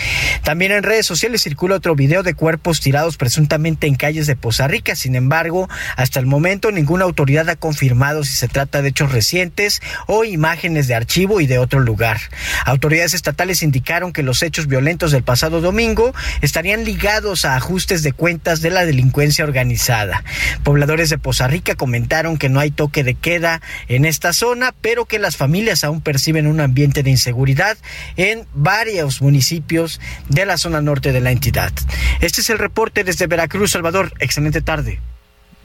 También en redes sociales circula otro video de cuerpos tirados presuntamente en calles de Poza Rica. Sin embargo, hasta el momento ninguna autoridad ha confirmado si se trata de hechos recientes o imágenes de archivo y de otro lugar. Autoridades estatales indicaron que los hechos violentos del pasado domingo estarían ligados a ajustes de cuentas de la delincuencia organizada. Pobladores de Poza Rica comentaron que no hay toque de queda en esta zona, pero que las familias aún perciben un ambiente de inseguridad en varios municipios de la zona norte de la entidad. Este es el reporte desde Veracruz, Salvador. Excelente tarde.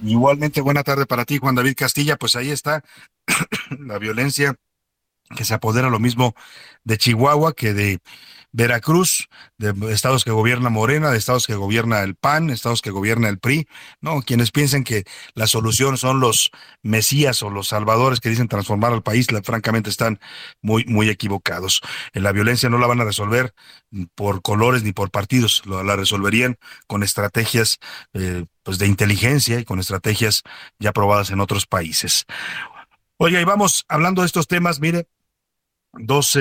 Igualmente, buena tarde para ti, Juan David Castilla. Pues ahí está *coughs* la violencia que se apodera lo mismo de Chihuahua que de Veracruz, de estados que gobierna Morena, de estados que gobierna el PAN, estados que gobierna el PRI, no, quienes piensen que la solución son los mesías o los salvadores que dicen transformar al país, francamente están muy, muy equivocados. En la violencia no la van a resolver por colores ni por partidos, la resolverían con estrategias eh, pues de inteligencia y con estrategias ya probadas en otros países. Oye, y vamos hablando de estos temas, mire, dos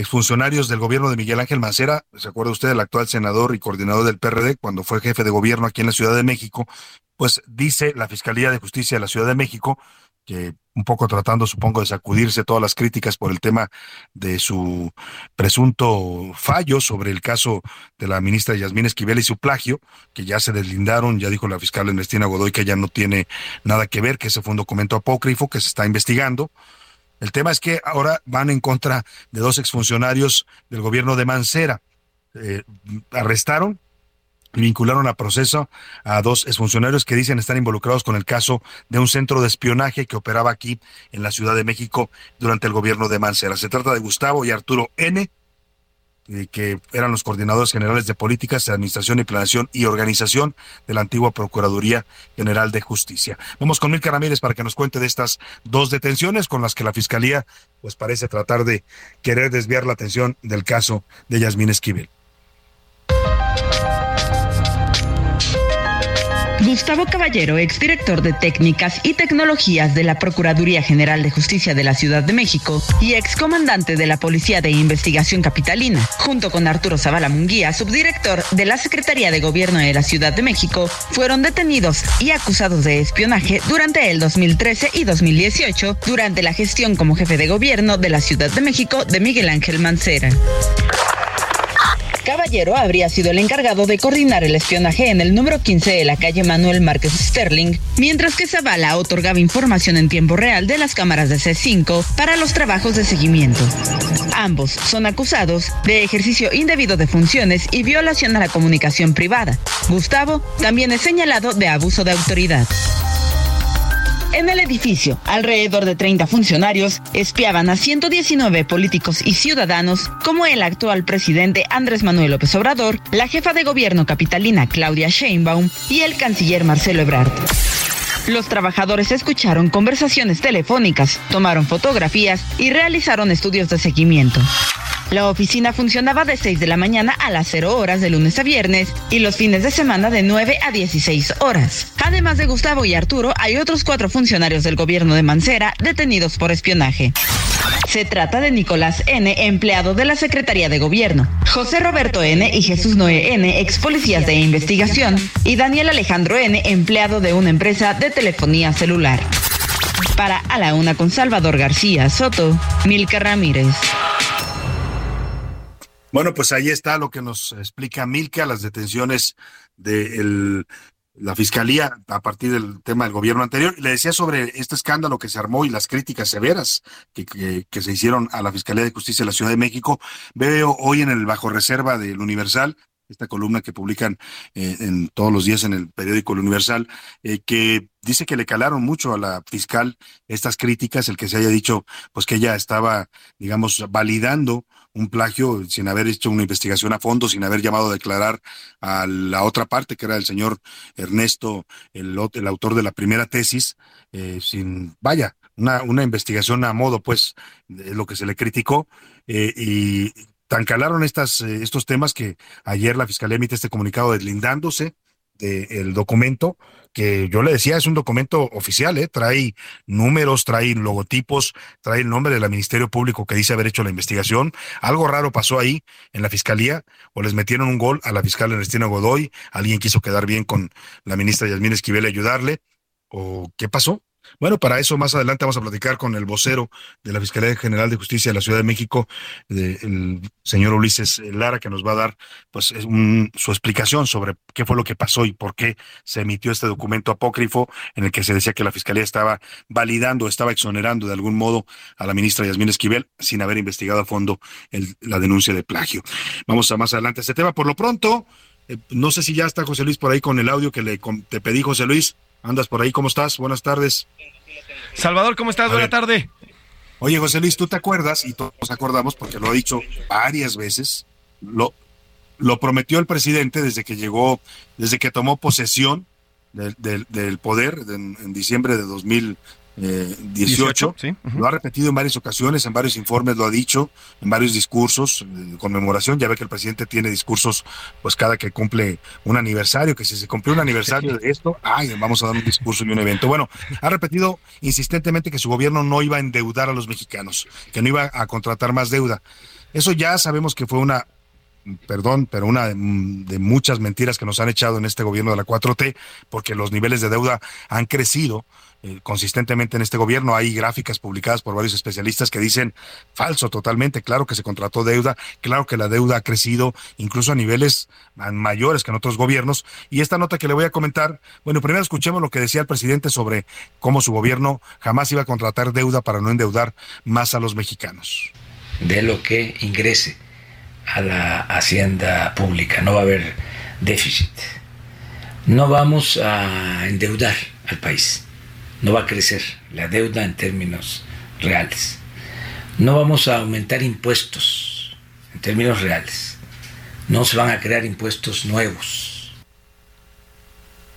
exfuncionarios del gobierno de Miguel Ángel Mancera, ¿se acuerda usted del actual senador y coordinador del PRD cuando fue jefe de gobierno aquí en la Ciudad de México? Pues dice la Fiscalía de Justicia de la Ciudad de México que un poco tratando, supongo, de sacudirse todas las críticas por el tema de su presunto fallo sobre el caso de la ministra Yasmín Esquivel y su plagio, que ya se deslindaron, ya dijo la fiscal Ernestina Godoy que ya no tiene nada que ver, que ese fue un documento apócrifo que se está investigando. El tema es que ahora van en contra de dos exfuncionarios del gobierno de Mancera. Eh, arrestaron y vincularon a proceso a dos exfuncionarios que dicen estar involucrados con el caso de un centro de espionaje que operaba aquí en la Ciudad de México durante el gobierno de Mancera. Se trata de Gustavo y Arturo N., eh, que eran los coordinadores generales de políticas, de administración y planeación y organización de la antigua Procuraduría General de Justicia. Vamos con Milka Ramírez para que nos cuente de estas dos detenciones con las que la Fiscalía pues parece tratar de querer desviar la atención del caso de Yasmín Esquivel. Gustavo Caballero, exdirector de Técnicas y Tecnologías de la Procuraduría General de Justicia de la Ciudad de México y excomandante de la Policía de Investigación Capitalina, junto con Arturo Zavala Munguía, subdirector de la Secretaría de Gobierno de la Ciudad de México, fueron detenidos y acusados de espionaje durante el 2013 y 2018, durante la gestión como jefe de gobierno de la Ciudad de México de Miguel Ángel Mancera. Caballero habría sido el encargado de coordinar el espionaje en el número 15 de la calle Manuel Márquez Sterling, mientras que Zavala otorgaba información en tiempo real de las cámaras de C5 para los trabajos de seguimiento. Ambos son acusados de ejercicio indebido de funciones y violación a la comunicación privada. Gustavo también es señalado de abuso de autoridad. En el edificio, alrededor de 30 funcionarios espiaban a 119 políticos y ciudadanos, como el actual presidente Andrés Manuel López Obrador, la jefa de gobierno capitalina Claudia Sheinbaum y el canciller Marcelo Ebrard. Los trabajadores escucharon conversaciones telefónicas, tomaron fotografías y realizaron estudios de seguimiento. La oficina funcionaba de 6 de la mañana a las 0 horas de lunes a viernes y los fines de semana de 9 a 16 horas. Además de Gustavo y Arturo, hay otros cuatro funcionarios del gobierno de Mancera detenidos por espionaje. Se trata de Nicolás N., empleado de la Secretaría de Gobierno, José Roberto N. y Jesús Noé N., ex policías de investigación, y Daniel Alejandro N., empleado de una empresa de telefonía celular. Para A la Una con Salvador García Soto, Milka Ramírez. Bueno, pues ahí está lo que nos explica Milka, las detenciones de la fiscalía a partir del tema del gobierno anterior. Le decía sobre este escándalo que se armó y las críticas severas que, se hicieron a la Fiscalía de Justicia de la Ciudad de México. Veo hoy en el bajo reserva del Universal esta columna que publican eh, en todos los días en el periódico El Universal, eh, que dice que le calaron mucho a la fiscal estas críticas, el que se haya dicho pues que ella estaba, digamos, validando un plagio sin haber hecho una investigación a fondo, sin haber llamado a declarar a la otra parte, que era el señor Ernesto, el, el autor de la primera tesis, eh, sin, vaya, una, una investigación a modo, pues, de lo que se le criticó, eh, y tan calaron estas, eh, estos temas que ayer la Fiscalía emite este comunicado deslindándose del documento, que yo le decía es un documento oficial, ¿eh? trae números, trae logotipos, trae el nombre del Ministerio Público que dice haber hecho la investigación. Algo raro pasó ahí en la fiscalía, o les metieron un gol a la fiscal Ernestina Godoy, alguien quiso quedar bien con la ministra Yasmín Esquivel y ayudarle, o qué pasó. Bueno, para eso más adelante vamos a platicar con el vocero de la Fiscalía General de Justicia de la Ciudad de México, el señor Ulises Lara, que nos va a dar pues su explicación sobre qué fue lo que pasó y por qué se emitió este documento apócrifo en el que se decía que la Fiscalía estaba validando, estaba exonerando de algún modo a la ministra Yasmín Esquivel sin haber investigado a fondo la denuncia de plagio. Vamos a más adelante a este tema. Por lo pronto, eh, no sé si ya está José Luis por ahí con el audio que le te pedí, José Luis. Andas por ahí, ¿cómo estás? Buenas tardes. Salvador, ¿cómo estás? Buenas tardes. Oye, José Luis, tú te acuerdas, y todos nos acordamos porque lo ha dicho varias veces, lo, lo prometió el presidente desde que llegó, desde que tomó posesión del, del, poder en, en, diciembre de 2000, 18. Eh, lo ha repetido en varias ocasiones, en varios informes lo ha dicho, en varios discursos de conmemoración. Ya ve que el presidente tiene discursos, pues cada que cumple un aniversario, que si se cumple un aniversario de esto, ay, vamos a dar un discurso y un evento. Bueno, ha repetido insistentemente que su gobierno no iba a endeudar a los mexicanos, que no iba a contratar más deuda. Eso ya sabemos que fue una perdón, pero una de, de, muchas mentiras que nos han echado en este gobierno de la 4T, porque los niveles de deuda han crecido eh, consistentemente en este gobierno. Hay gráficas publicadas por varios especialistas que dicen falso totalmente. Claro que se contrató deuda, claro que la deuda ha crecido incluso a niveles mayores que en otros gobiernos. Y esta nota que le voy a comentar, bueno, primero escuchemos lo que decía el presidente sobre cómo su gobierno jamás iba a contratar deuda para no endeudar más a los mexicanos. De lo que ingrese a la hacienda pública, no va a haber déficit. No vamos a endeudar al país no va a crecer la deuda en términos reales. No vamos a aumentar impuestos en términos reales. No se van a crear impuestos nuevos.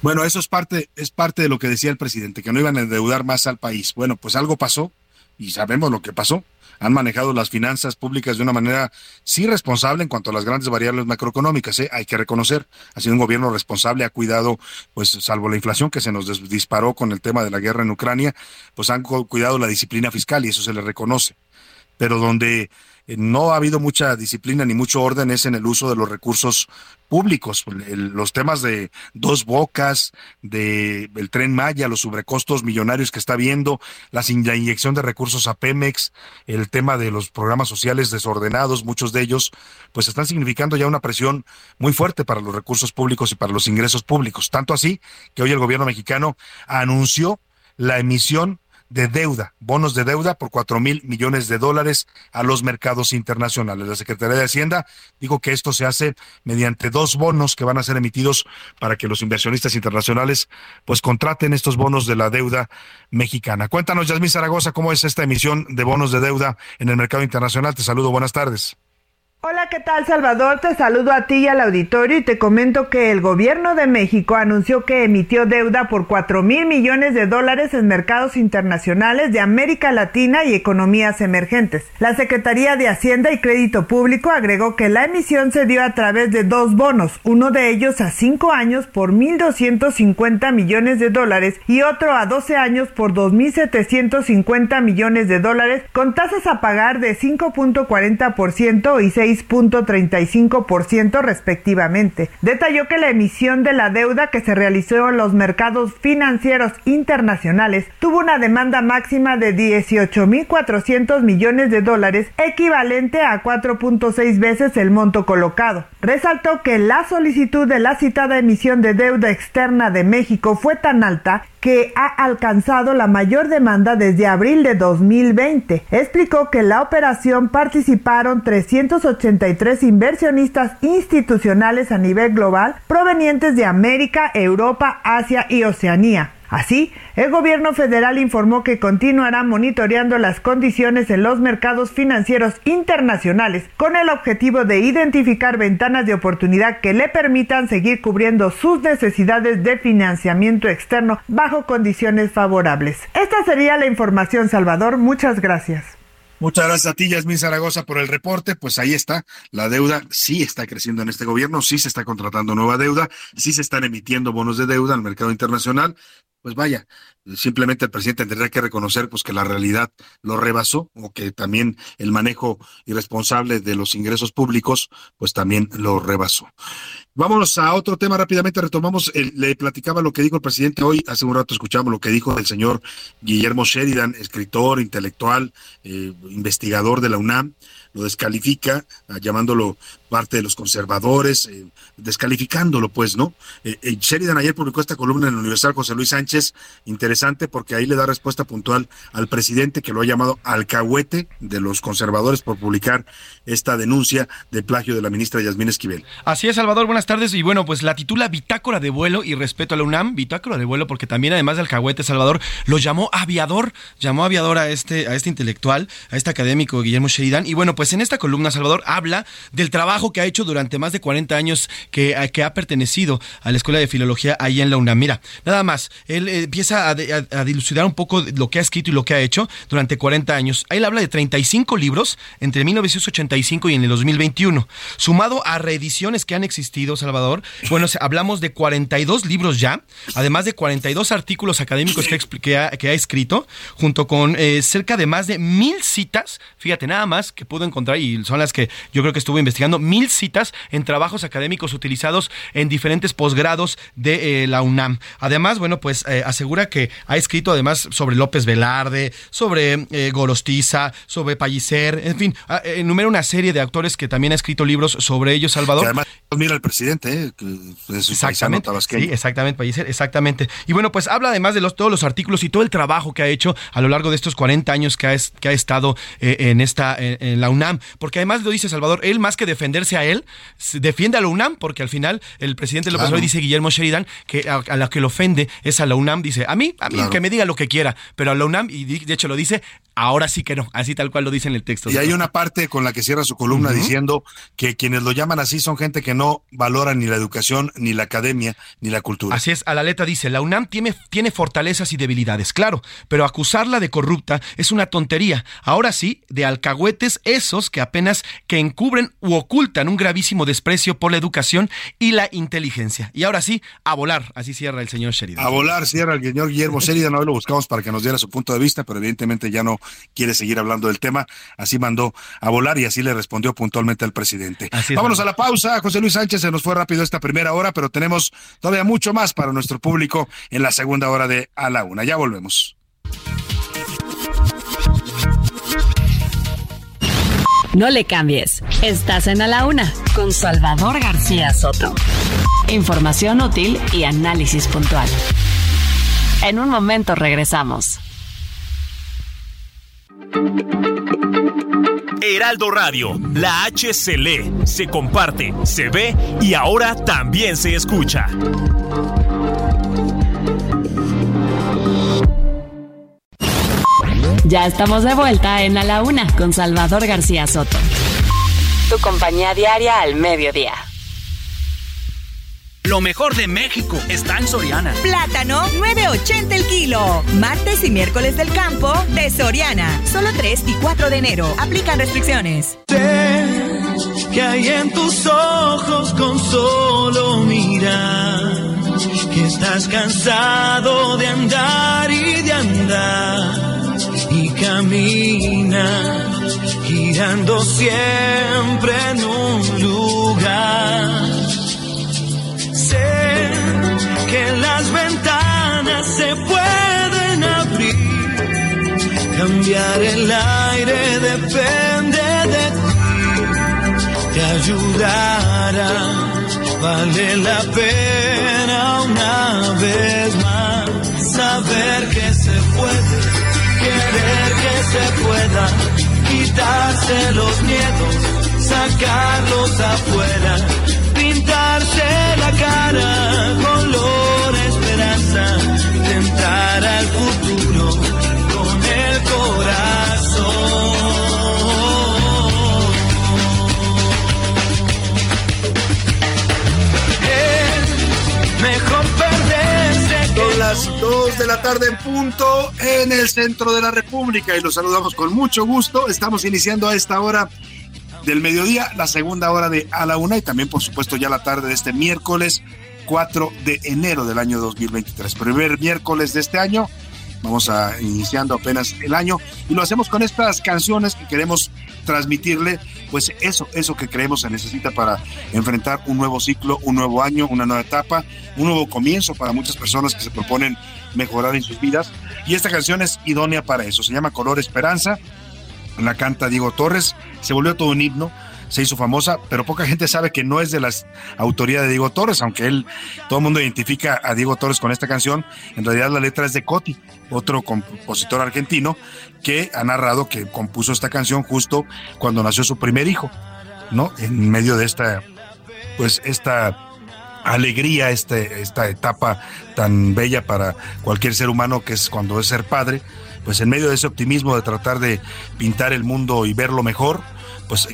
Bueno, eso es parte, es parte de lo que decía el presidente, que no iban a endeudar más al país. Bueno, pues algo pasó y sabemos lo que pasó han manejado las finanzas públicas de una manera sí responsable en cuanto a las grandes variables macroeconómicas, ¿eh? hay que reconocer, ha sido un gobierno responsable, ha cuidado, pues salvo la inflación que se nos disparó con el tema de la guerra en Ucrania, pues han cuidado la disciplina fiscal y eso se le reconoce. Pero donde eh, no ha habido mucha disciplina ni mucho orden es en el uso de los recursos públicos, los temas de dos bocas, de el tren Maya, los sobrecostos millonarios que está viendo, la inyección de recursos a Pemex, el tema de los programas sociales desordenados, muchos de ellos, pues están significando ya una presión muy fuerte para los recursos públicos y para los ingresos públicos. Tanto así que hoy el gobierno mexicano anunció la emisión de deuda, bonos de deuda por cuatro mil millones de dólares a los mercados internacionales. La Secretaría de Hacienda dijo que esto se hace mediante dos bonos que van a ser emitidos para que los inversionistas internacionales pues contraten estos bonos de la deuda mexicana. Cuéntanos, Yasmín Zaragoza, cómo es esta emisión de bonos de deuda en el mercado internacional. Te saludo, buenas tardes. Hola, ¿qué tal Salvador? Te saludo a ti y al auditorio y te comento que el gobierno de México anunció que emitió deuda por 4 mil millones de dólares en mercados internacionales de América Latina y economías emergentes. La Secretaría de Hacienda y Crédito Público agregó que la emisión se dio a través de dos bonos, uno de ellos a 5 años por 1.250 millones de dólares y otro a 12 años por 2.750 millones de dólares con tasas a pagar de 5.40% y 6 6.35% respectivamente. Detalló que la emisión de la deuda que se realizó en los mercados financieros internacionales tuvo una demanda máxima de 18.400 millones de dólares, equivalente a 4.6 veces el monto colocado. Resaltó que la solicitud de la citada emisión de deuda externa de México fue tan alta que ha alcanzado la mayor demanda desde abril de 2020. Explicó que la operación participaron 383 inversionistas institucionales a nivel global provenientes de América, Europa, Asia y Oceanía. Así, el gobierno federal informó que continuará monitoreando las condiciones en los mercados financieros internacionales con el objetivo de identificar ventanas de oportunidad que le permitan seguir cubriendo sus necesidades de financiamiento externo bajo condiciones favorables. Esta sería la información, Salvador. Muchas gracias. Muchas gracias a ti, Yasmin Zaragoza, por el reporte. Pues ahí está, la deuda sí está creciendo en este gobierno, sí se está contratando nueva deuda, sí se están emitiendo bonos de deuda al mercado internacional pues vaya, simplemente el presidente tendría que reconocer pues que la realidad lo rebasó o que también el manejo irresponsable de los ingresos públicos pues también lo rebasó. Vámonos a otro tema rápidamente, retomamos, le platicaba lo que dijo el presidente hoy, hace un rato escuchamos lo que dijo el señor Guillermo Sheridan, escritor, intelectual, eh, investigador de la UNAM, lo descalifica, ah, llamándolo parte de los conservadores, eh, descalificándolo, pues, ¿no? Eh, eh, Sheridan ayer publicó esta columna en el Universal José Luis Sánchez, interesante porque ahí le da respuesta puntual al presidente que lo ha llamado alcahuete de los conservadores por publicar esta denuncia de plagio de la ministra Yasmín Esquivel. Así es, Salvador, buenas tardes. Y bueno, pues la titula Bitácora de vuelo y respeto a la UNAM, Bitácora de vuelo, porque también además de alcahuete, Salvador, lo llamó aviador, llamó aviador a este, a este intelectual, a este académico Guillermo Sheridan. Y bueno, pues en esta columna, Salvador, habla del trabajo que ha hecho durante más de 40 años que, que ha pertenecido a la Escuela de Filología ahí en la UNAM. Mira, nada más, él eh, empieza a, dilucidar un poco lo que ha escrito y lo que ha hecho durante 40 años. Él habla de 35 libros entre 1985 y en el 2021. Sumado a reediciones que han existido, Salvador, bueno, hablamos de 42 libros ya, además de 42 artículos académicos que, ha, que ha, escrito, junto con eh, cerca de más de mil citas, fíjate, nada más que pudo encontrar, y son las que yo creo que estuve investigando, mil citas en trabajos académicos utilizados en diferentes posgrados de eh, la UNAM. Además, bueno, pues eh, asegura que ha escrito además sobre López Velarde, sobre eh, Gorostiza, sobre Pallicer, en fin, ah, enumera una serie de autores que también ha escrito libros sobre ellos, Salvador. además, mira al presidente, es exactamente, sí, exactamente, Pallicer, exactamente. Y bueno, pues habla además de los, todos los artículos y todo el trabajo que ha hecho a lo largo de estos 40 años que ha, que ha estado en esta en la UNAM, porque además lo dice Salvador, él más que defenderse a él, defiende a la UNAM, porque al final el presidente López Obrador dice Guillermo Sheridan que a, la que lo ofende es a la UNAM, dice, a mí, a mí que me diga lo que quiera, pero a la UNAM, y de hecho lo dice, ahora sí que no, así tal cual lo dice en el texto. Y hay una parte con la que cierra su columna diciendo que quienes lo llaman así son gente que no valora ni la educación, ni la academia, ni la cultura. Así es, a la letra dice, la UNAM tiene, tiene fortalezas y debilidades, claro, pero acusarla de corrupta es una tontería. Ahora sí, de alcahuetes esos que apenas que encubren u ocultan un gravísimo desprecio por la educación y la inteligencia. Y ahora sí, a volar, así cierra el señor Sheridan. A volar, cierra el señor Guillermo *laughs* Sheridan, hoy lo buscamos para que nos diera su punto de vista, pero evidentemente ya no quiere seguir hablando del tema, así mandó a volar y así le respondió puntualmente al presidente. Vámonos a la pausa, José Luis Sánchez, se nos fue rápido esta primera hora, pero tenemos todavía mucho más para nuestro público en la segunda hora de A la Una. Ya volvemos. No le cambies. Estás en A la Una con Salvador García Soto. Información útil y análisis puntual. En un momento regresamos. Heraldo Radio, la H se lee, se comparte, se ve y ahora también se escucha. Ya estamos de vuelta en A la Una con Salvador García Soto. Tu compañía diaria al mediodía. Lo mejor de México está en Soriana. Plátano, 9.80 el kilo. Martes y miércoles del campo de Soriana. Solo 3 y 4 de enero. Aplican restricciones. Sé que hay en tus ojos con solo mirar. Que estás cansado de andar y de andar camina girando siempre en un lugar. Sé que las ventanas se pueden abrir, cambiar el aire depende de ti, te ayudará, vale la pena una vez más saber que se puede que se pueda quitarse los miedos, sacarlos afuera, pintarse la cara, color esperanza, tentar al futuro las 2 de la tarde en punto en el centro de la República y los saludamos con mucho gusto. Estamos iniciando a esta hora del mediodía, la segunda hora de a la una y también por supuesto ya la tarde de este miércoles 4 de enero del año 2023. Primer miércoles de este año. Vamos a iniciando apenas el año y lo hacemos con estas canciones que queremos transmitirle, pues eso, eso que creemos se necesita para enfrentar un nuevo ciclo, un nuevo año, una nueva etapa, un nuevo comienzo para muchas personas que se proponen mejorar en sus vidas. Y esta canción es idónea para eso. Se llama Color Esperanza. La canta Diego Torres. Se volvió todo un himno se hizo famosa, pero poca gente sabe que no es de las autoría de Diego Torres, aunque él, todo el mundo identifica a Diego Torres con esta canción, en realidad la letra es de Coti, otro compositor argentino que ha narrado que compuso esta canción justo cuando nació su primer hijo, ¿no? En medio de esta, pues esta alegría, este, esta etapa tan bella para cualquier ser humano que es cuando es ser padre, pues en medio de ese optimismo de tratar de pintar el mundo y verlo mejor, pues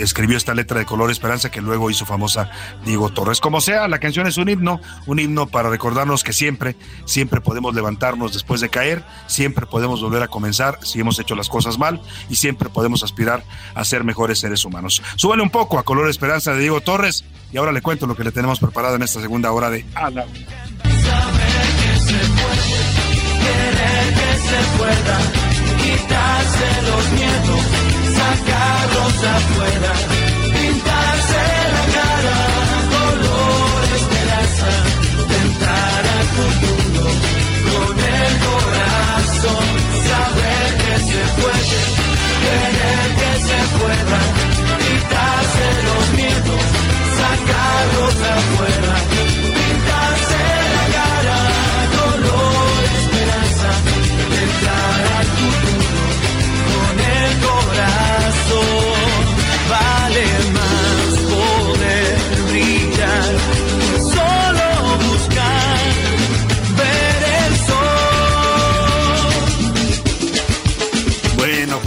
escribió esta letra de color esperanza que luego hizo famosa Diego Torres. Como sea, la canción es un himno, un himno para recordarnos que siempre, siempre podemos levantarnos después de caer, siempre podemos volver a comenzar si hemos hecho las cosas mal y siempre podemos aspirar a ser mejores seres humanos. Súbale un poco a color esperanza de Diego Torres y ahora le cuento lo que le tenemos preparado en esta segunda hora de Ala. que se pueda sacarlos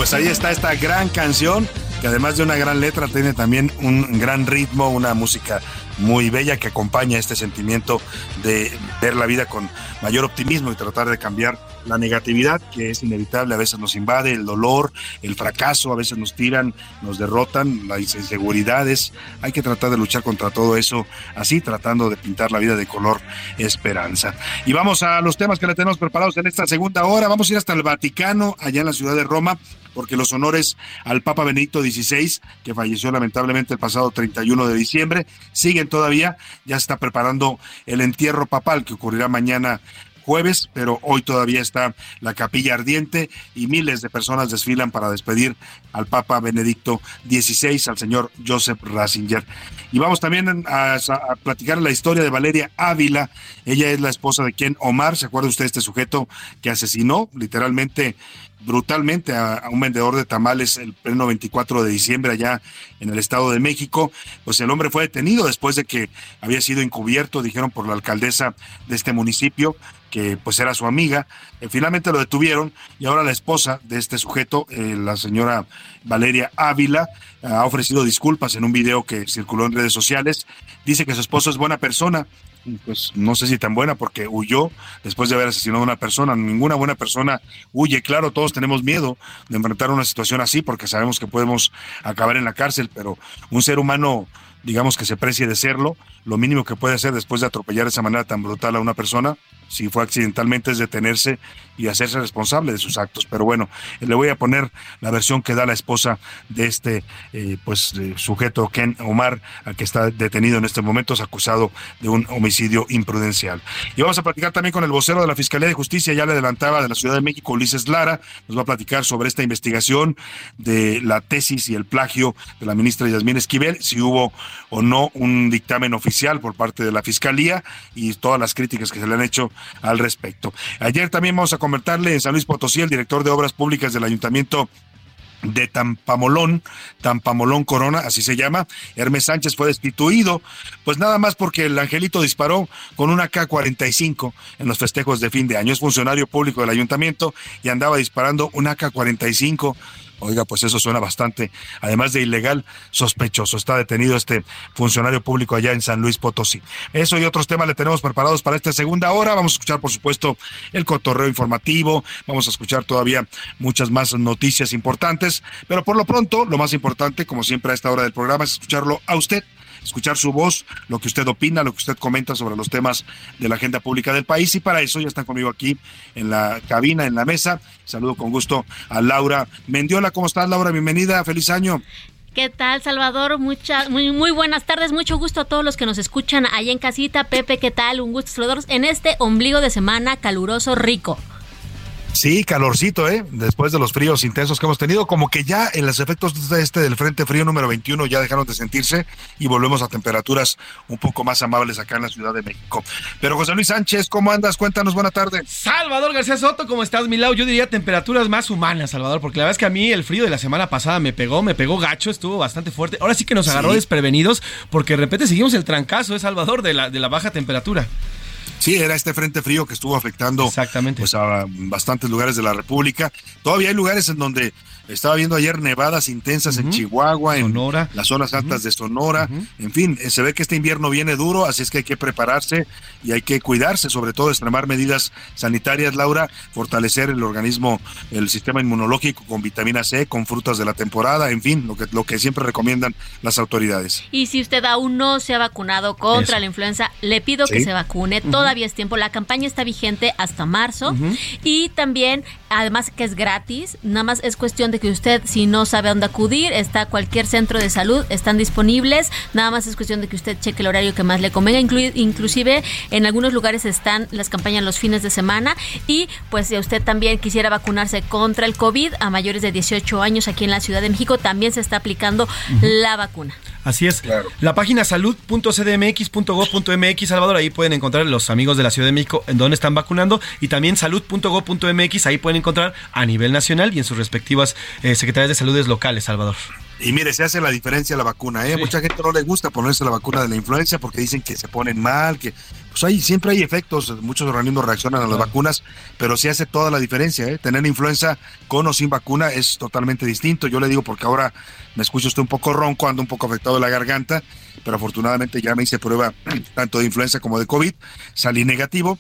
pues ahí está esta gran canción que además de una gran letra tiene también un gran ritmo, una música muy bella que acompaña este sentimiento de ver la vida con mayor optimismo y tratar de cambiar la negatividad que es inevitable, a veces nos invade, el dolor, el fracaso, a veces nos tiran, nos derrotan, las inseguridades, hay que tratar de luchar contra todo eso, así tratando de pintar la vida de color esperanza. Y vamos a los temas que le tenemos preparados en esta segunda hora, vamos a ir hasta el Vaticano, allá en la ciudad de Roma, porque los honores al Papa Benedicto XVI, que falleció lamentablemente el pasado 31 de diciembre, siguen todavía, ya está preparando el entierro papal que ocurrirá mañana jueves, pero hoy todavía está la capilla ardiente y miles de personas desfilan para despedir al Papa Benedicto XVI, al señor Joseph Ratzinger. Y vamos también a, a, platicar la historia de Valeria Ávila. Ella es la esposa de Ken Omar. ¿Se acuerda usted de este sujeto que asesinó literalmente brutalmente a, un vendedor de tamales el pleno 24 de diciembre allá en el Estado de México. Pues el hombre fue detenido después de que había sido encubierto, dijeron por la alcaldesa de este municipio, que pues era su amiga. Eh, finalmente lo detuvieron y ahora la esposa de este sujeto, eh, la señora Valeria Ávila, ha ofrecido disculpas en un video que circuló en redes sociales. Dice que su esposo es buena persona, pues no sé si tan buena porque huyó después de haber asesinado a una persona. Ninguna buena persona huye. Claro, todos tenemos miedo de enfrentar una situación así porque sabemos que podemos acabar en la cárcel, pero un ser humano, digamos que se precie de serlo, lo mínimo que puede hacer después de atropellar de esa manera tan brutal a una persona, si fue accidentalmente, es detenerse y hacerse responsable de sus actos. Pero bueno, le voy a poner la versión que da la esposa de este eh, pues sujeto, Ken Omar, que está detenido en este momento, es acusado de un homicidio imprudencial. Y vamos a platicar también con el vocero de la Fiscalía de Justicia, ya le adelantaba, de la Ciudad de México, Ulises Lara, nos va a platicar sobre esta investigación de la tesis y el plagio de la ministra Yasmín Esquivel, si hubo o no un dictamen oficial por parte de la Fiscalía y todas las críticas que se le han hecho al respecto. Ayer también vamos a comentarle en San Luis Potosí, el director de Obras Públicas del Ayuntamiento de Tampamolón, Tampamolón Corona, así se llama. Hermes Sánchez fue destituido, pues nada más porque el angelito disparó con una K-45 en los festejos de fin de año. Es funcionario público del ayuntamiento y andaba disparando una K-45 Oiga, pues eso suena bastante, además de ilegal, sospechoso. Está detenido este funcionario público allá en San Luis Potosí. Eso y otros temas le tenemos preparados para esta segunda hora. Vamos a escuchar, por supuesto, el cotorreo informativo. Vamos a escuchar todavía muchas más noticias importantes. Pero por lo pronto, lo más importante, como siempre a esta hora del programa, es escucharlo a usted escuchar su voz, lo que usted opina, lo que usted comenta sobre los temas de la agenda pública del país. Y para eso ya están conmigo aquí en la cabina, en la mesa. Saludo con gusto a Laura Mendiola. ¿Cómo estás, Laura? Bienvenida. Feliz año. ¿Qué tal, Salvador? Muchas, muy, muy buenas tardes, mucho gusto a todos los que nos escuchan allá en casita. Pepe, ¿qué tal? Un gusto, Salvador, en este ombligo de semana caluroso, rico. Sí, calorcito, ¿eh? Después de los fríos intensos que hemos tenido, como que ya en los efectos de este del Frente Frío número 21 ya dejaron de sentirse y volvemos a temperaturas un poco más amables acá en la Ciudad de México. Pero José Luis Sánchez, ¿cómo andas? Cuéntanos, buena tarde. Salvador García Soto, ¿cómo estás, mi Yo diría temperaturas más humanas, Salvador, porque la verdad es que a mí el frío de la semana pasada me pegó, me pegó gacho, estuvo bastante fuerte. Ahora sí que nos agarró desprevenidos porque de repente seguimos el trancazo, ¿eh, Salvador, de la, de la baja temperatura. Sí, era este frente frío que estuvo afectando Exactamente. Pues, a bastantes lugares de la República. Todavía hay lugares en donde estaba viendo ayer nevadas intensas en Chihuahua, en las zonas altas de Sonora. En fin, eh, se ve que este invierno viene duro, así es que hay que prepararse y hay que cuidarse, sobre todo extremar medidas sanitarias, Laura, fortalecer el organismo, el sistema inmunológico con vitamina C, con frutas de la temporada, en fin, lo que, lo que siempre recomiendan las autoridades. Y si usted aún no se ha vacunado contra la influenza, le pido que se vacune. Todavía es tiempo. La campaña está vigente hasta marzo. Y también, además que es gratis, nada más es cuestión de que usted, si no sabe a dónde acudir, está cualquier centro de salud, están disponibles. Nada más es cuestión de que usted cheque el horario que más le convenga. inclusive en algunos lugares están las campañas los fines de semana. Y pues si usted también quisiera vacunarse contra el COVID a mayores de 18 años aquí en la Ciudad de México, también se está aplicando la vacuna. Así es. La página salud.cdmx.gov.mx, Salvador, ahí pueden encontrar los amigos de la Ciudad de México en donde están vacunando y también salud.gov.mx, ahí pueden encontrar a nivel nacional y en sus respectivas eh, secretarías de saludes locales, Salvador. Y mire, se hace la diferencia la vacuna, ¿eh? Mucha gente no le gusta ponerse la vacuna de la influencia porque dicen que se ponen mal, que pues ahí siempre hay efectos, muchos organismos reaccionan a las vacunas, pero sí hace toda la diferencia, ¿eh? Tener influenza con o sin vacuna es totalmente distinto. Yo le digo porque ahora me escucho usted un poco ronco, ando un poco afectado de la garganta, pero afortunadamente ya me hice prueba *clears throat* tanto de influenza como de COVID, salí negativo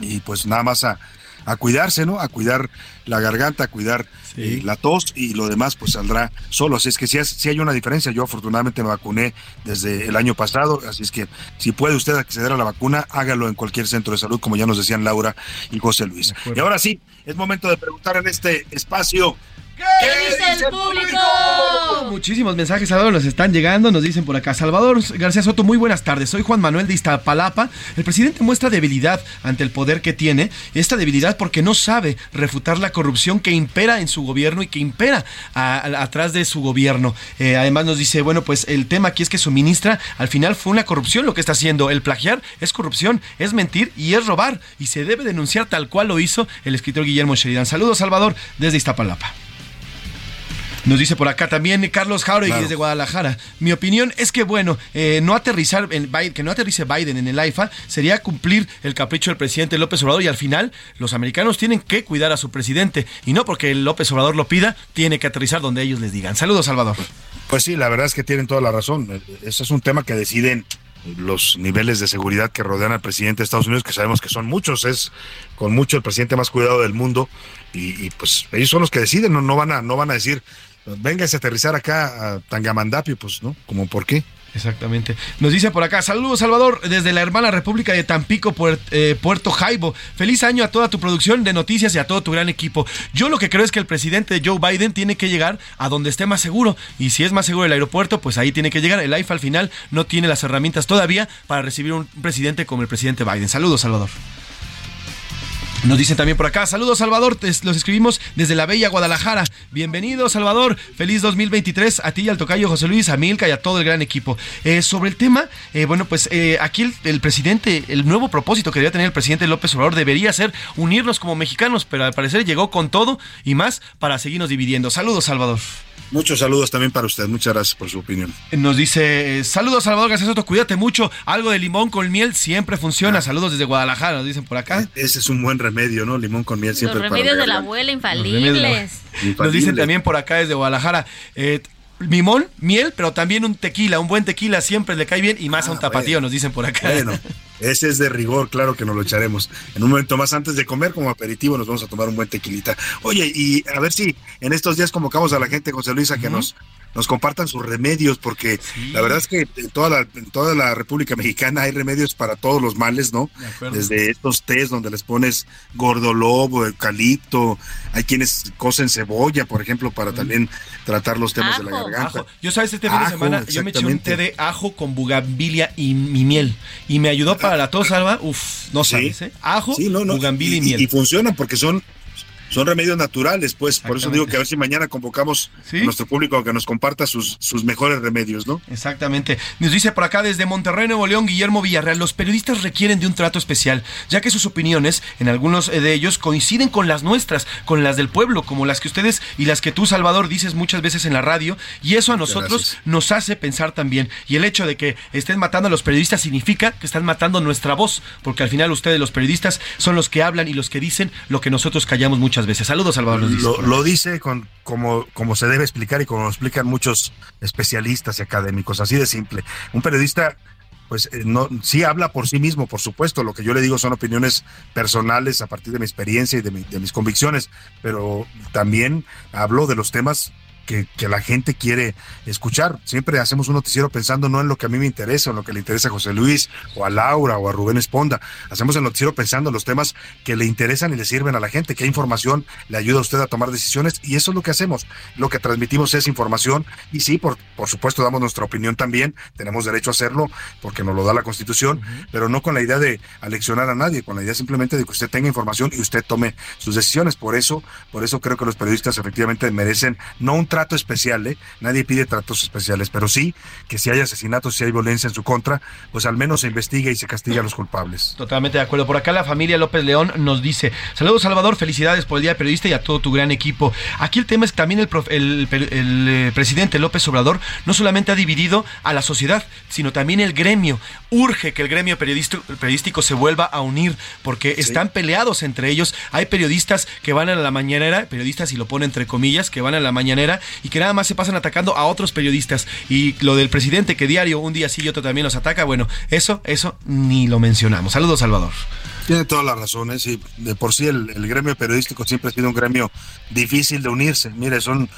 y pues nada más a a cuidarse, ¿no? A cuidar la garganta, a cuidar eh, la tos y lo demás pues saldrá solo. Así es que sí, sí, hay una diferencia. Yo afortunadamente me vacuné desde el año pasado, así es que si puede usted acceder a la vacuna, hágalo en cualquier centro de salud, como ya nos decían Laura y José Luis. Y ahora sí, es momento de preguntar en este espacio ¿Qué, dice el público? Muchísimos mensajes, Salvador, nos están llegando. Nos dicen por acá, Salvador García Soto, muy buenas tardes. Soy Juan Manuel de Iztapalapa. El presidente muestra debilidad ante el poder que tiene. Esta debilidad porque no sabe refutar la corrupción que impera en su gobierno y que impera atrás de su gobierno. Eh, además nos dice, bueno, pues el tema aquí es que su ministra al final fue una corrupción lo que está haciendo. El plagiar es corrupción, es mentir y es robar. Y se debe denunciar tal cual lo hizo el escritor Guillermo Sheridan. Saludos, Salvador, desde Iztapalapa. Nos dice por acá también Carlos Jauregui desde Guadalajara. Mi opinión es que, bueno, eh, no aterrizar en Biden, que no aterrice Biden en el AIFA sería cumplir el capricho del presidente López Obrador y al final los americanos tienen que cuidar a su presidente y no porque López Obrador lo pida, tiene que aterrizar donde ellos les digan. Saludos, Salvador. Pues sí, la verdad es que tienen toda la razón. Ese es un tema que deciden los niveles de seguridad que rodean al presidente de Estados Unidos, que sabemos que son muchos, es con mucho el presidente más cuidado del mundo, y, pues ellos son los que deciden, no, no, van a, no van a decir, véngase a aterrizar acá a Tangamandapio, pues, ¿no? Como por qué. Exactamente. Nos dice por acá, saludos Salvador, desde la hermana República de Tampico, eh, Puerto Jaibo. Feliz año a toda tu producción de noticias y a todo tu gran equipo. Yo lo que creo es que el presidente Joe Biden tiene que llegar a donde esté más seguro. Y si es más seguro el aeropuerto, pues ahí tiene que llegar. El AIFA al final no tiene las herramientas todavía para recibir un presidente como el presidente Biden. Saludos, Salvador. Nos dicen también por acá, saludos Salvador, los escribimos desde la bella Guadalajara. Bienvenido Salvador, feliz 2023 a ti y al tocayo José Luis, a Milka y a todo el gran equipo. Eh, sobre el tema, eh, bueno, pues eh, aquí el, presidente, el nuevo propósito que debería tener el presidente López Obrador debería ser unirnos como mexicanos, pero al parecer llegó con todo y más para seguirnos dividiendo. Saludos Salvador. Muchos saludos también para usted. Muchas gracias por su opinión. Nos dice, saludos Salvador García Soto, cuídate mucho. Algo de limón con miel siempre funciona. Ah. Saludos desde Guadalajara, nos dicen por acá. Ese es un buen remedio, ¿no? Limón con miel siempre. Los remedios de la abuela infalibles. Nos dicen también por acá desde Guadalajara. Eh, limón, miel, pero también un tequila, un buen tequila siempre le cae bien y más a un ah, tapatío, nos dicen por acá. Bueno, ese es de rigor, claro que nos lo echaremos. En un momento más antes de comer, como aperitivo, nos vamos a tomar un buen tequilita. Oye, y a ver si en estos días convocamos a la gente, José Luis, a que nos nos compartan sus remedios, porque la verdad es que en toda la, en toda la República Mexicana hay remedios para todos los males, ¿no? Desde estos tés donde les pones gordolobo, eucalipto, hay quienes cosen cebolla, por ejemplo, para también tratar los temas de la garganta. Ajo. Yo sabes, este fin de semana yo me eché un té de ajo con bugambilia y, y miel. Y me ayudó para la tos, Alba. Uf, no Sí. sabes, ¿eh? Ajo, Sí, no, no, bugambilia y, y, miel. y funcionan porque son son remedios naturales, pues por eso digo que a ver si mañana convocamos a nuestro público a que nos comparta sus, sus mejores remedios, ¿no? Exactamente. Nos dice por acá desde Monterrey, Nuevo León, Guillermo Villarreal, los periodistas requieren de un trato especial, ya que sus opiniones, en algunos eh, de ellos, coinciden con las nuestras, con las del pueblo, como las que ustedes y las que tú, Salvador, dices muchas veces en la radio, y eso a nosotros gracias. nos hace pensar también. Y el hecho de que estén matando a los periodistas significa que están matando nuestra voz, porque al final ustedes, los periodistas, son los que hablan y los que dicen lo que nosotros callamos muchas veces. Saludos, Salvador. Lo, dice con, como, como se debe explicar y como lo explican muchos especialistas y académicos, así de simple. Un periodista, pues eh, no, sí habla por sí mismo, por supuesto. Lo que yo le digo son opiniones personales a partir de mi experiencia y de, de mis convicciones, pero también hablo de los temas que, que la gente quiere escuchar. Siempre hacemos un noticiero pensando no en lo que a mí me interesa, en lo que le interesa a José Luis o a Laura o a Rubén Esponda. Hacemos el noticiero pensando en los temas que le interesan y le sirven a la gente, qué información le ayuda a usted a tomar decisiones y eso es lo que hacemos. Lo que transmitimos es información y sí, por, por supuesto damos nuestra opinión también, tenemos derecho a hacerlo porque nos lo da la Constitución, pero no con la idea de aleccionar a nadie, con la idea simplemente de que usted tenga información y usted tome sus decisiones. Por eso, por eso creo que los periodistas efectivamente merecen no un trato especial, ¿eh? nadie pide tratos especiales, pero sí que si hay asesinatos, si hay violencia en su contra, pues al menos se investigue y se castigue a los culpables. Totalmente de acuerdo. Por acá la familia López León nos dice, saludos Salvador, felicidades por el Día Periodista y a todo tu gran equipo. Aquí el tema es que también el, prof- el, eh, presidente López Obrador no solamente ha dividido a la sociedad, sino también el gremio. Urge que el gremio periodístico, periodístico se vuelva a unir porque están peleados entre ellos. Hay periodistas que van a la mañanera, periodistas y lo pone entre comillas, que van a la mañanera y que nada más se pasan atacando a otros periodistas. Y lo del presidente que diario un día sí y otro también los ataca, bueno, eso, eso ni lo mencionamos. Saludos, Salvador. Tiene todas las razones y de por sí el, el gremio periodístico siempre ha sido un gremio difícil de unirse. Mire, son,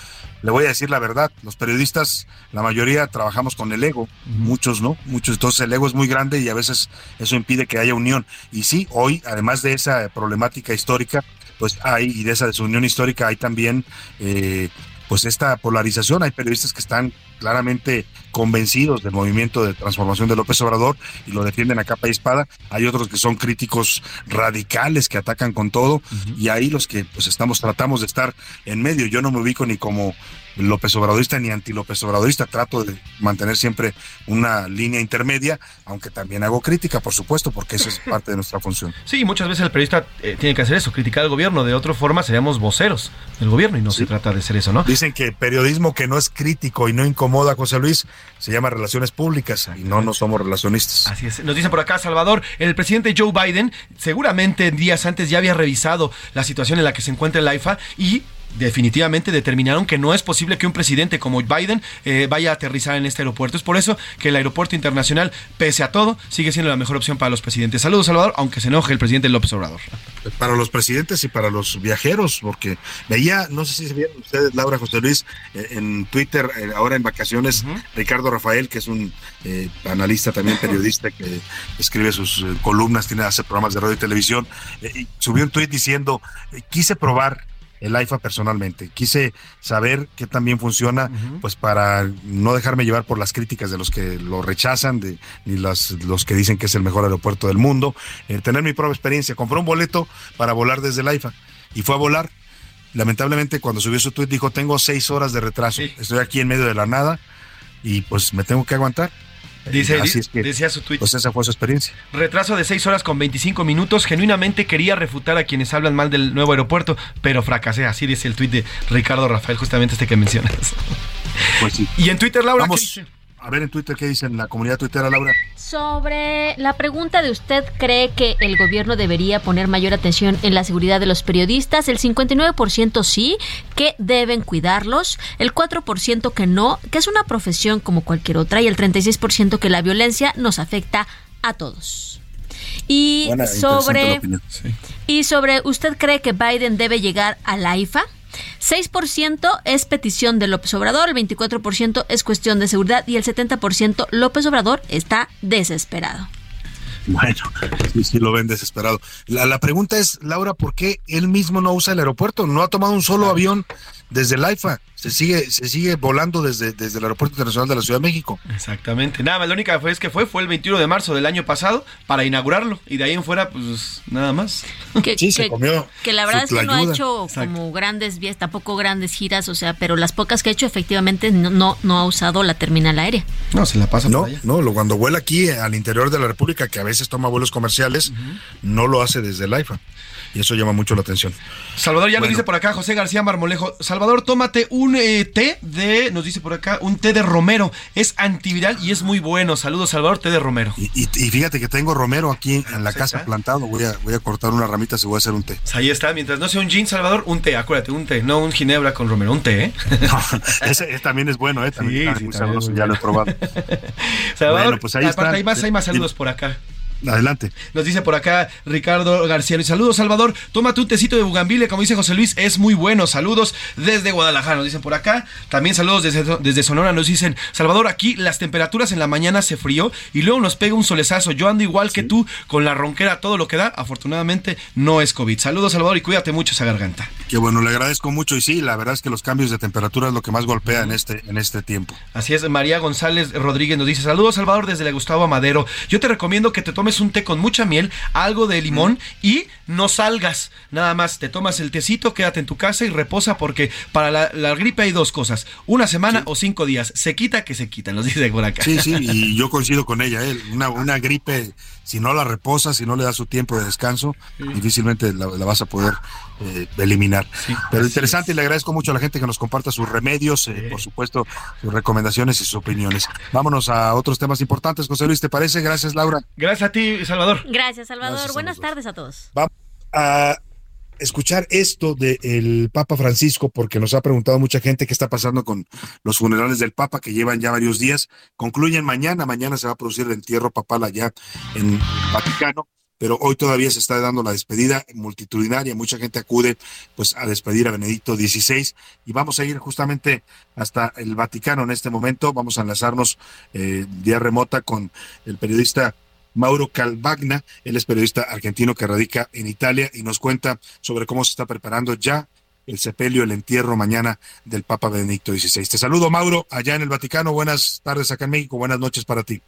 le voy a decir la verdad, los periodistas, la mayoría trabajamos con el ego, muchos no, muchos, entonces el ego es muy grande y a veces eso impide que haya unión. Y sí, hoy, además de esa problemática histórica, pues hay, y de esa desunión histórica, hay también eh, pues esta polarización. Hay periodistas que están claramente convencidos del movimiento de transformación de López Obrador y lo defienden a capa y espada. Hay otros que son críticos radicales que atacan con todo y ahí los que pues estamos tratamos de estar en medio. Yo no me ubico ni como López Obradorista ni anti López Obradorista, trato de mantener siempre una línea intermedia, aunque también hago crítica, por supuesto, porque eso es *laughs* parte de nuestra función. Sí, muchas veces el periodista eh, tiene que hacer eso, criticar al gobierno. De otra forma seríamos voceros del gobierno y no se trata de ser eso, ¿no? Dicen que periodismo que no es crítico y no incomoda a José Luis se llama relaciones públicas y no, no somos relacionistas. Así es. Nos dicen por acá, Salvador, el presidente Joe Biden seguramente días antes ya había revisado la situación en la que se encuentra el AIFA y definitivamente determinaron que no es posible que un presidente como Biden eh, vaya a aterrizar en este aeropuerto. Es por eso que el aeropuerto internacional, pese a todo, sigue siendo la mejor opción para los presidentes. Saludos, Salvador, aunque se enoje el presidente López Obrador. Para los presidentes y para los viajeros, porque veía, no sé si se vieron ustedes, Laura José Luis, eh, en Twitter, eh, ahora en vacaciones, Ricardo Rafael, que es un eh, analista también periodista que escribe sus columnas, tiene hace programas de radio y televisión, eh, y subió un tweet diciendo, quise probar el AIFA personalmente. Quise saber qué también funciona, pues para no dejarme llevar por las críticas de los que lo rechazan, de, ni las, los que dicen que es el mejor aeropuerto del mundo. Eh, tener mi propia experiencia. Compré un boleto para volar desde el AIFA y fue a volar. Lamentablemente, cuando subió su tweet, dijo: Tengo seis horas de retraso. Estoy aquí en medio de la nada y pues me tengo que aguantar. Dice, Eh, así es que, decía su tweet. Pues esa fue su experiencia. Retraso de 6 horas con 25 minutos. Genuinamente quería refutar a quienes hablan mal del nuevo aeropuerto, pero fracasé. Así dice el tuit de Ricardo Rafael, justamente este que mencionas. Pues sí. *laughs* Y en Twitter, Laura, Vamos ¿qué dice? A ver en Twitter qué dicen la comunidad tuitera, Laura. Sobre la pregunta de usted, ¿cree que el gobierno debería poner mayor atención en la seguridad de los periodistas? El 59% sí, que deben cuidarlos. El 4% que no, que es una profesión como cualquier otra. Y el 36% que la violencia nos afecta a todos. Y Buena, sobre... opinión. Y sobre, ¿usted cree que Biden debe llegar a la IFA? 6% es petición de López Obrador, el 24% es cuestión de seguridad y el 70% López Obrador está desesperado. Bueno, sí, sí lo ven desesperado. La, la, pregunta es, Laura, ¿por qué él mismo no usa el aeropuerto? No ha tomado un solo avión desde el AIFA. Se sigue, se sigue volando desde, desde el Aeropuerto Internacional de la Ciudad de México. Exactamente. Nada más, la única vez que fue fue el 21 de marzo del año pasado para inaugurarlo. Y de ahí en fuera, pues nada más. Que, sí, se comió. Que la verdad es que no ha hecho como grandes vías, tampoco grandes giras, o sea, pero las pocas que ha hecho efectivamente no, no, no ha usado la terminal aérea. No, se la pasa No, por allá. no, lo, cuando vuela aquí al interior de la República, que a veces toma vuelos comerciales, no lo hace desde el AIFA. Y eso llama mucho la atención. Salvador ya Bueno. nos dice por acá, José García Marmolejo. Salvador, tómate un eh, té de, nos dice por acá, un té de romero. Es antiviral y es muy bueno. Saludos, Salvador, té de romero. Y, y- y fíjate que tengo romero aquí en la casa plantado. Voy a, voy a cortar una ramita y voy a hacer un té. Pues ahí está, mientras no sea un gin, Salvador, un té, acuérdate, un té, no un ginebra con romero, un té, ¿eh? *laughs* Ese, ese también es bueno, ¿eh? También Sí, sí, muy también sabroso, ya lo he probado. *laughs* Salvador, Bueno, pues ahí aparte está. hay más, hay más saludos por acá. Adelante. Nos dice por acá Ricardo García Luis. Saludos, Salvador. Tómate un tecito de bugambilia, como dice José Luis, es muy bueno. Saludos desde Guadalajara, nos dicen por acá. También saludos desde, desde Sonora, nos dicen, Salvador, aquí las temperaturas en la mañana se frío y luego nos pega un solezazo. Yo ando igual que tú, con la ronquera, todo lo que da. Afortunadamente no es COVID. Saludos, Salvador, y cuídate mucho esa garganta. Qué bueno, le agradezco mucho. Y sí, la verdad es que los cambios de temperatura es lo que más golpea en este, en este tiempo. Así es, María González Rodríguez nos dice, saludos Salvador desde la Gustavo Madero. Yo te recomiendo que te tomes un té con mucha miel, algo de limón y no salgas. Nada más, te tomas el tecito, quédate en tu casa y reposa porque para la, la gripe hay dos cosas, una semana o cinco días. Se quita que se quita, nos dice por acá. Sí, sí, y *laughs* yo coincido con ella. ¿eh? Una, una gripe, si no la reposas, si no le das su tiempo de descanso, difícilmente la, la vas a poder eh, eliminar. Pero interesante y le agradezco mucho a la gente que nos comparta sus remedios, eh, por supuesto, sus recomendaciones y sus opiniones. Vámonos a otros temas importantes, José Luis, ¿te parece? Gracias, Laura. Gracias a ti, Salvador. Gracias, Salvador. Gracias Buenas tardes a todos. Vamos a escuchar esto del Papa Francisco, porque nos ha preguntado mucha gente qué está pasando con los funerales del Papa, que llevan ya varios días. Concluyen mañana, mañana se va a producir el entierro papal allá en Vaticano. Pero hoy todavía se está dando la despedida multitudinaria, mucha gente acude pues a despedir a Benedicto XVI y vamos a ir justamente hasta el Vaticano en este momento, vamos a enlazarnos eh, remota con el periodista Mauro Calvagna, él es periodista argentino que radica en Italia y nos cuenta sobre cómo se está preparando ya el sepelio, el entierro mañana del Papa Benedicto XVI. Te saludo, Mauro, allá en el Vaticano. Buenas tardes acá en México, buenas noches para ti.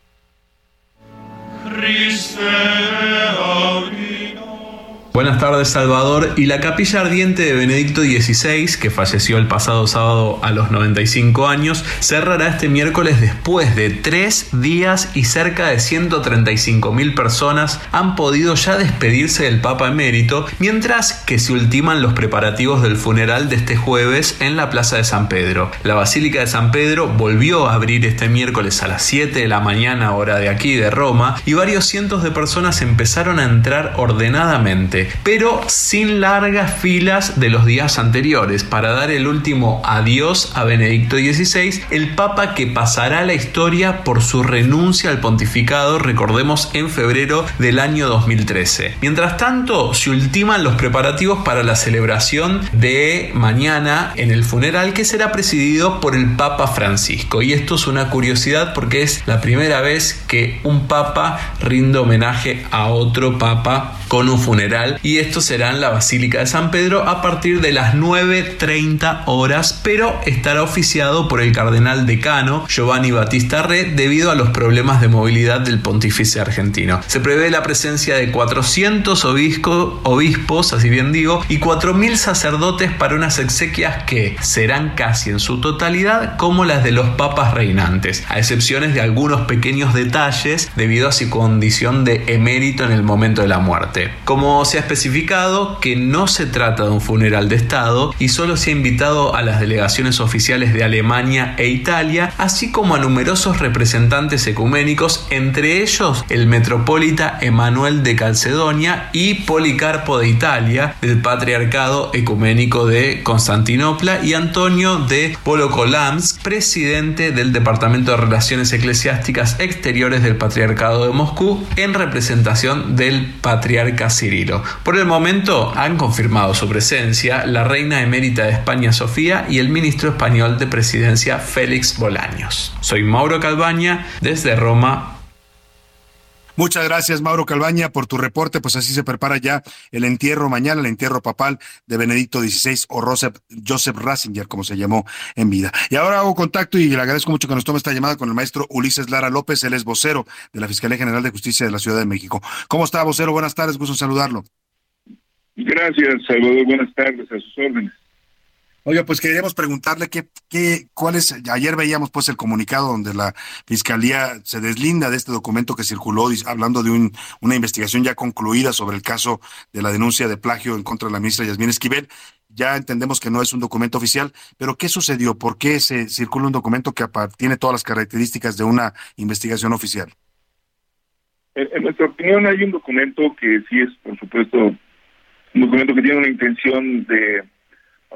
Buenas tardes Salvador y la capilla ardiente de Benedicto XVI, que falleció el pasado sábado a los 95 años, cerrará este miércoles después de tres días y cerca de 135 mil personas han podido ya despedirse del Papa emérito, mientras que se ultiman los preparativos del funeral de este jueves en la Plaza de San Pedro. La Basílica de San Pedro volvió a abrir este miércoles a las 7 de la mañana hora de aquí de Roma y varios cientos de personas empezaron a entrar ordenadamente pero sin largas filas de los días anteriores, para dar el último adiós a Benedicto XVI, el Papa que pasará la historia por su renuncia al pontificado, recordemos, en febrero del año 2013. Mientras tanto, se ultiman los preparativos para la celebración de mañana en el funeral que será presidido por el Papa Francisco. Y esto es una curiosidad porque es la primera vez que un Papa rinde homenaje a otro Papa con un funeral y esto será en la Basílica de San Pedro a partir de las 9.30 horas, pero estará oficiado por el cardenal decano Giovanni Battista Re debido a los problemas de movilidad del pontífice argentino. Se prevé la presencia de 400 obispo, obispos, así bien digo, y 4.000 sacerdotes para unas exequias que serán casi en su totalidad como las de los papas reinantes, a excepciones de algunos pequeños detalles debido a su condición de emérito en el momento de la muerte. Como se ha especificado que no se trata de un funeral de Estado y solo se ha invitado a las delegaciones oficiales de Alemania e Italia, así como a numerosos representantes ecuménicos, entre ellos el metropolita Emanuel de Calcedonia y Policarpo de Italia, del Patriarcado Ecuménico de Constantinopla, y Antonio de Polokolamsk, presidente del Departamento de Relaciones Eclesiásticas Exteriores del Patriarcado de Moscú, en representación del patriarca Cirilo. Por el momento han confirmado su presencia la reina emérita de España Sofía y el ministro español de presidencia Félix Bolaños. Soy Mauro Calbaña desde Roma, Muchas gracias, Mauro Calbaña, por tu reporte. Pues así se prepara ya el entierro mañana, el entierro papal de Benedicto XVI o Joseph, Joseph Ratzinger, como se llamó en vida. Y ahora hago contacto y le agradezco mucho que nos tome esta llamada con el maestro Ulises Lara López, él es vocero de la Fiscalía General de Justicia de la Ciudad de México. ¿Cómo está, vocero? Buenas tardes, gusto saludarlo. Gracias, Salvador. Buenas tardes, a sus órdenes. Oiga, pues queríamos preguntarle qué, qué, cuál es, ayer veíamos pues el comunicado donde la fiscalía se deslinda de este documento que circuló hablando de un, una investigación ya concluida sobre el caso de la denuncia de plagio en contra de la ministra Yasmín Esquivel. Ya entendemos que no es un documento oficial, pero ¿qué sucedió? ¿Por qué se circula un documento que tiene todas las características de una investigación oficial? En, en nuestra opinión hay un documento que sí es, por supuesto, un documento que tiene una intención de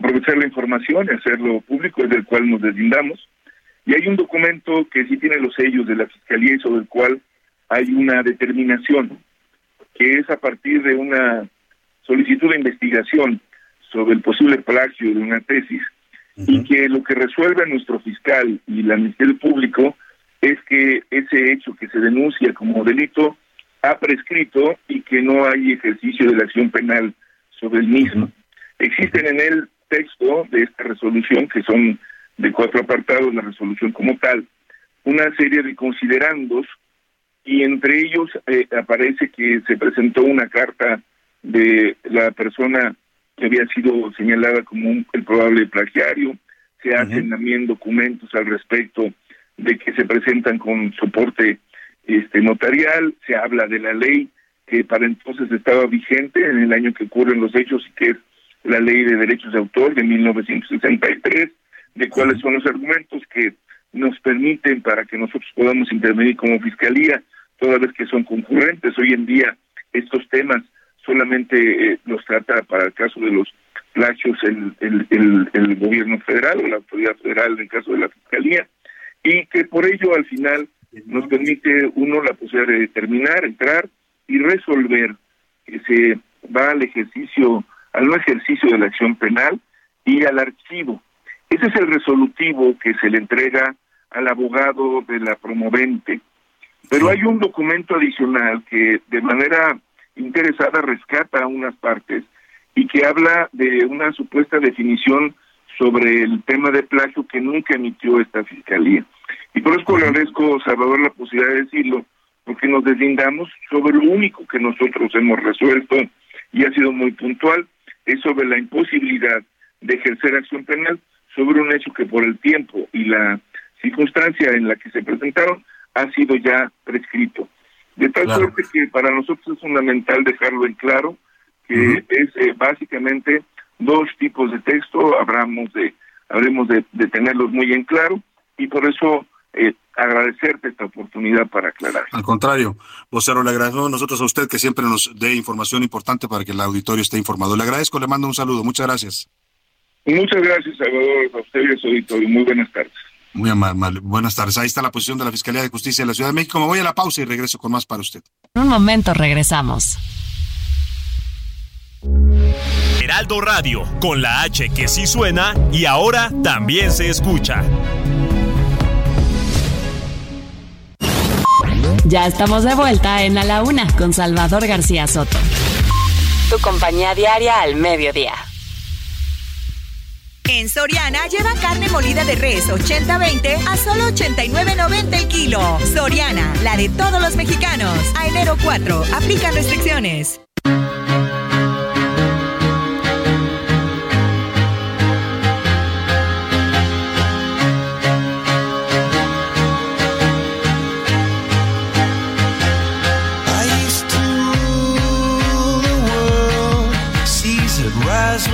aprovechar la información y hacerlo público, es del cual nos deslindamos. Y hay un documento que sí tiene los sellos de la Fiscalía y sobre el cual hay una determinación, que es a partir de una solicitud de investigación sobre el posible plagio de una tesis, y que lo que resuelve nuestro fiscal y la Ministerio Público es que ese hecho que se denuncia como delito ha prescrito y que no hay ejercicio de la acción penal sobre el mismo. Existen en él texto de esta resolución, que son de cuatro apartados, la resolución como tal, una serie de considerandos y entre ellos eh, aparece que se presentó una carta de la persona que había sido señalada como un, el probable plagiario, se hacen también documentos al respecto de que se presentan con soporte este notarial, se habla de la ley que para entonces estaba vigente en el año que ocurren los hechos y que es la ley de derechos de autor de 1963, de cuáles son los argumentos que nos permiten para que nosotros podamos intervenir como fiscalía, toda vez que son concurrentes. Hoy en día estos temas solamente eh, los trata para el caso de los plagios el, el, el, gobierno federal o la autoridad federal en el caso de la fiscalía, y que por ello al final nos permite uno la posibilidad de determinar, entrar y resolver que se va al ejercicio al no ejercicio de la acción penal y al archivo. Ese es el resolutivo que se le entrega al abogado de la promovente. Pero hay un documento adicional que de manera interesada rescata unas partes y que habla de una supuesta definición sobre el tema de plagio que nunca emitió esta fiscalía. Y por eso le agradezco, Salvador, la posibilidad de decirlo, porque nos deslindamos sobre lo único que nosotros hemos resuelto y ha sido muy puntual, es sobre la imposibilidad de ejercer acción penal sobre un hecho que por el tiempo y la circunstancia en la que se presentaron ha sido ya prescrito. De tal suerte que para nosotros es fundamental dejarlo en claro que es eh, básicamente dos tipos de texto, hablamos de, habremos de, de tenerlos muy en claro y por eso eh, agradecerte esta oportunidad para aclarar. Al contrario, vocero, le agradecemos nosotros a usted que siempre nos dé información importante para que el auditorio esté informado. Le agradezco, le mando un saludo. Muchas gracias. Muchas gracias, Salvador, a usted y a su auditorio. Muy buenas tardes. Muy amable. Buenas tardes. Ahí está la posición de la Fiscalía de Justicia de la Ciudad de México. Me voy a la pausa y regreso con más para usted. En un momento regresamos. Heraldo Radio, con la H que sí suena y ahora también se escucha. Ya estamos de vuelta en A la Una con Salvador García Soto. Tu compañía diaria al mediodía. En Soriana lleva carne molida de res 80-20 a solo 89.90 el kilo. Soriana, la de todos los mexicanos. A enero 4, aplican restricciones.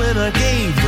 When I gave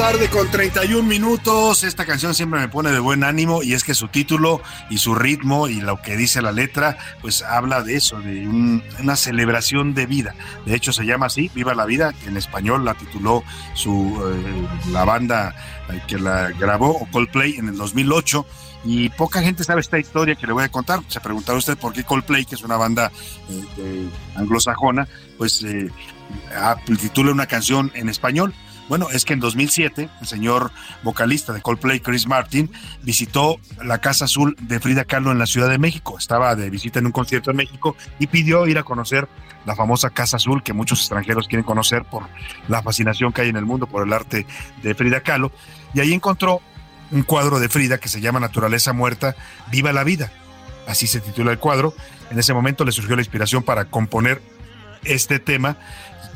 tarde con 31 minutos. Esta canción siempre me pone de buen ánimo y es que su título y su ritmo y lo que dice la letra, pues habla de eso, de una celebración de vida. De hecho se llama así, Viva la Vida, que en español la tituló su, eh, la banda eh, que la grabó, Coldplay, en el 2008 y poca gente sabe esta historia que le voy a contar. Se preguntará usted por qué Coldplay, que es una banda eh, anglosajona, pues titula una canción en español. Bueno, es que en 2007 el señor vocalista de Coldplay, Chris Martin, visitó la Casa Azul de Frida Kahlo en la Ciudad de México. Estaba de visita en un concierto en México y pidió ir a conocer la famosa Casa Azul que muchos extranjeros quieren conocer por la fascinación que hay en el mundo por el arte de Frida Kahlo. Y ahí encontró un cuadro de Frida que se llama Naturaleza Muerta, Viva la Vida. Así se titula el cuadro. En ese momento le surgió la inspiración para componer este tema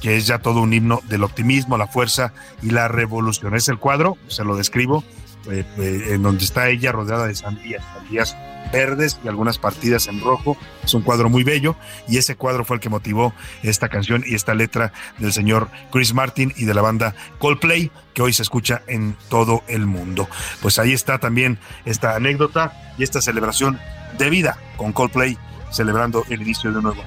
que es ya todo un himno del optimismo, la fuerza y la revolución. Es el cuadro, se lo describo, eh, eh, en donde está ella rodeada de sandías, sandías verdes y algunas partidas en rojo. Es un cuadro muy bello y ese cuadro fue el que motivó esta canción y esta letra del señor Chris Martin y de la banda Coldplay que hoy se escucha en todo el mundo. Pues ahí está también esta anécdota y esta celebración de vida con Coldplay celebrando el inicio de un nuevo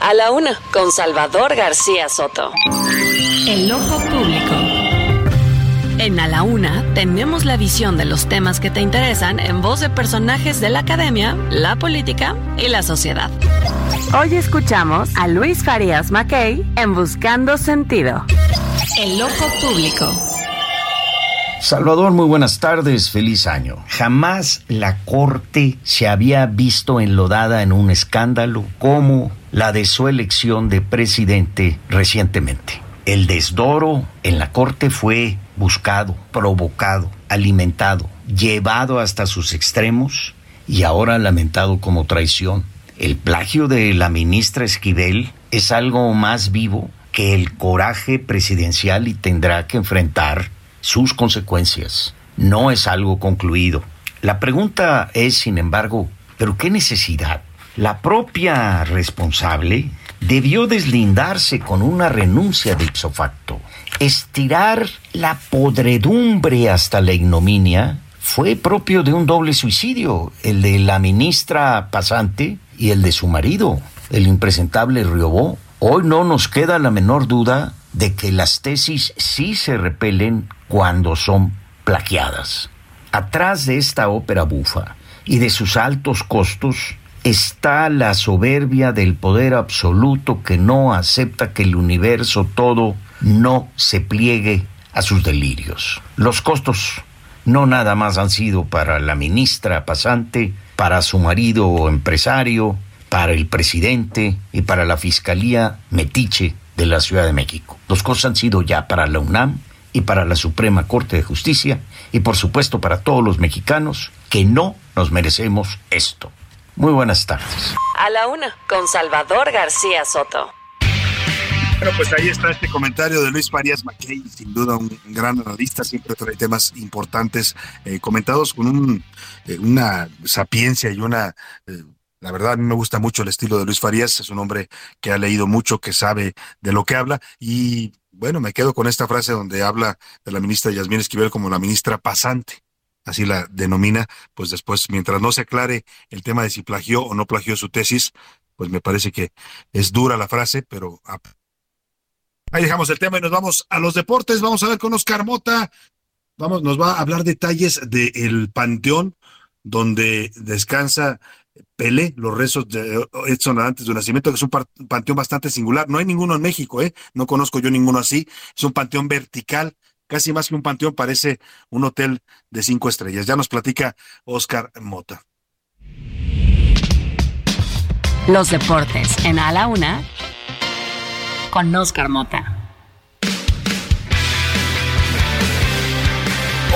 A la una, con Salvador García Soto. El ojo público. En A la Una tenemos la visión de los temas que te interesan en voz de personajes de la academia, la política y la sociedad. Hoy escuchamos a Luis Farías Mackey en Buscando Sentido. El ojo público. Salvador, muy buenas tardes, feliz año. Jamás la Corte se había visto enlodada en un escándalo como la de su elección de presidente recientemente. El desdoro en la Corte fue buscado, provocado, alimentado, llevado hasta sus extremos y ahora lamentado como traición. El plagio de la ministra Esquivel es algo más vivo que el coraje presidencial y tendrá que enfrentar sus consecuencias. No es algo concluido. La pregunta es, sin embargo, ¿pero qué necesidad? La propia responsable debió deslindarse con una renuncia de ipso facto. Estirar la podredumbre hasta la ignominia fue propio de un doble suicidio, el de la ministra pasante y el de su marido, el impresentable Riobó. Hoy no nos queda la menor duda de que las tesis sí se repelen cuando son plagiadas. Atrás de esta ópera bufa y de sus altos costos está la soberbia del poder absoluto que no acepta que el universo todo no se pliegue a sus delirios. Los costos no nada más han sido para la ministra pasante, para su marido empresario, para el presidente y para la Fiscalía Metiche de la Ciudad de México. Los costos han sido ya para la UNAM y para la Suprema Corte de Justicia y por supuesto para todos los mexicanos que no nos merecemos esto. Muy buenas tardes. A la una, con Salvador García Soto. Bueno, pues ahí está este comentario de Luis Farías Mackey, sin duda un gran analista, siempre trae temas importantes eh, comentados con un, eh, una sapiencia y una... Eh, la verdad, a mí me gusta mucho el estilo de Luis Farías, es un hombre que ha leído mucho, que sabe de lo que habla y bueno, me quedo con esta frase donde habla de la ministra Yasmín Esquivel como la ministra pasante así la denomina, pues después, mientras no se aclare el tema de si plagió o no plagió su tesis, pues me parece que es dura la frase, pero Ahí dejamos el tema y nos vamos a los deportes. Vamos a ver con Oscar Mota. Vamos, nos va a hablar detalles del panteón donde descansa Pelé, los restos de Edson antes de nacimiento, que es un panteón bastante singular. No hay ninguno en México, ¿eh? No conozco yo ninguno así. Es un panteón vertical, casi más que un panteón, parece un hotel de cinco estrellas. Ya nos platica Oscar Mota. Los deportes en A la Una con Oscar Mota.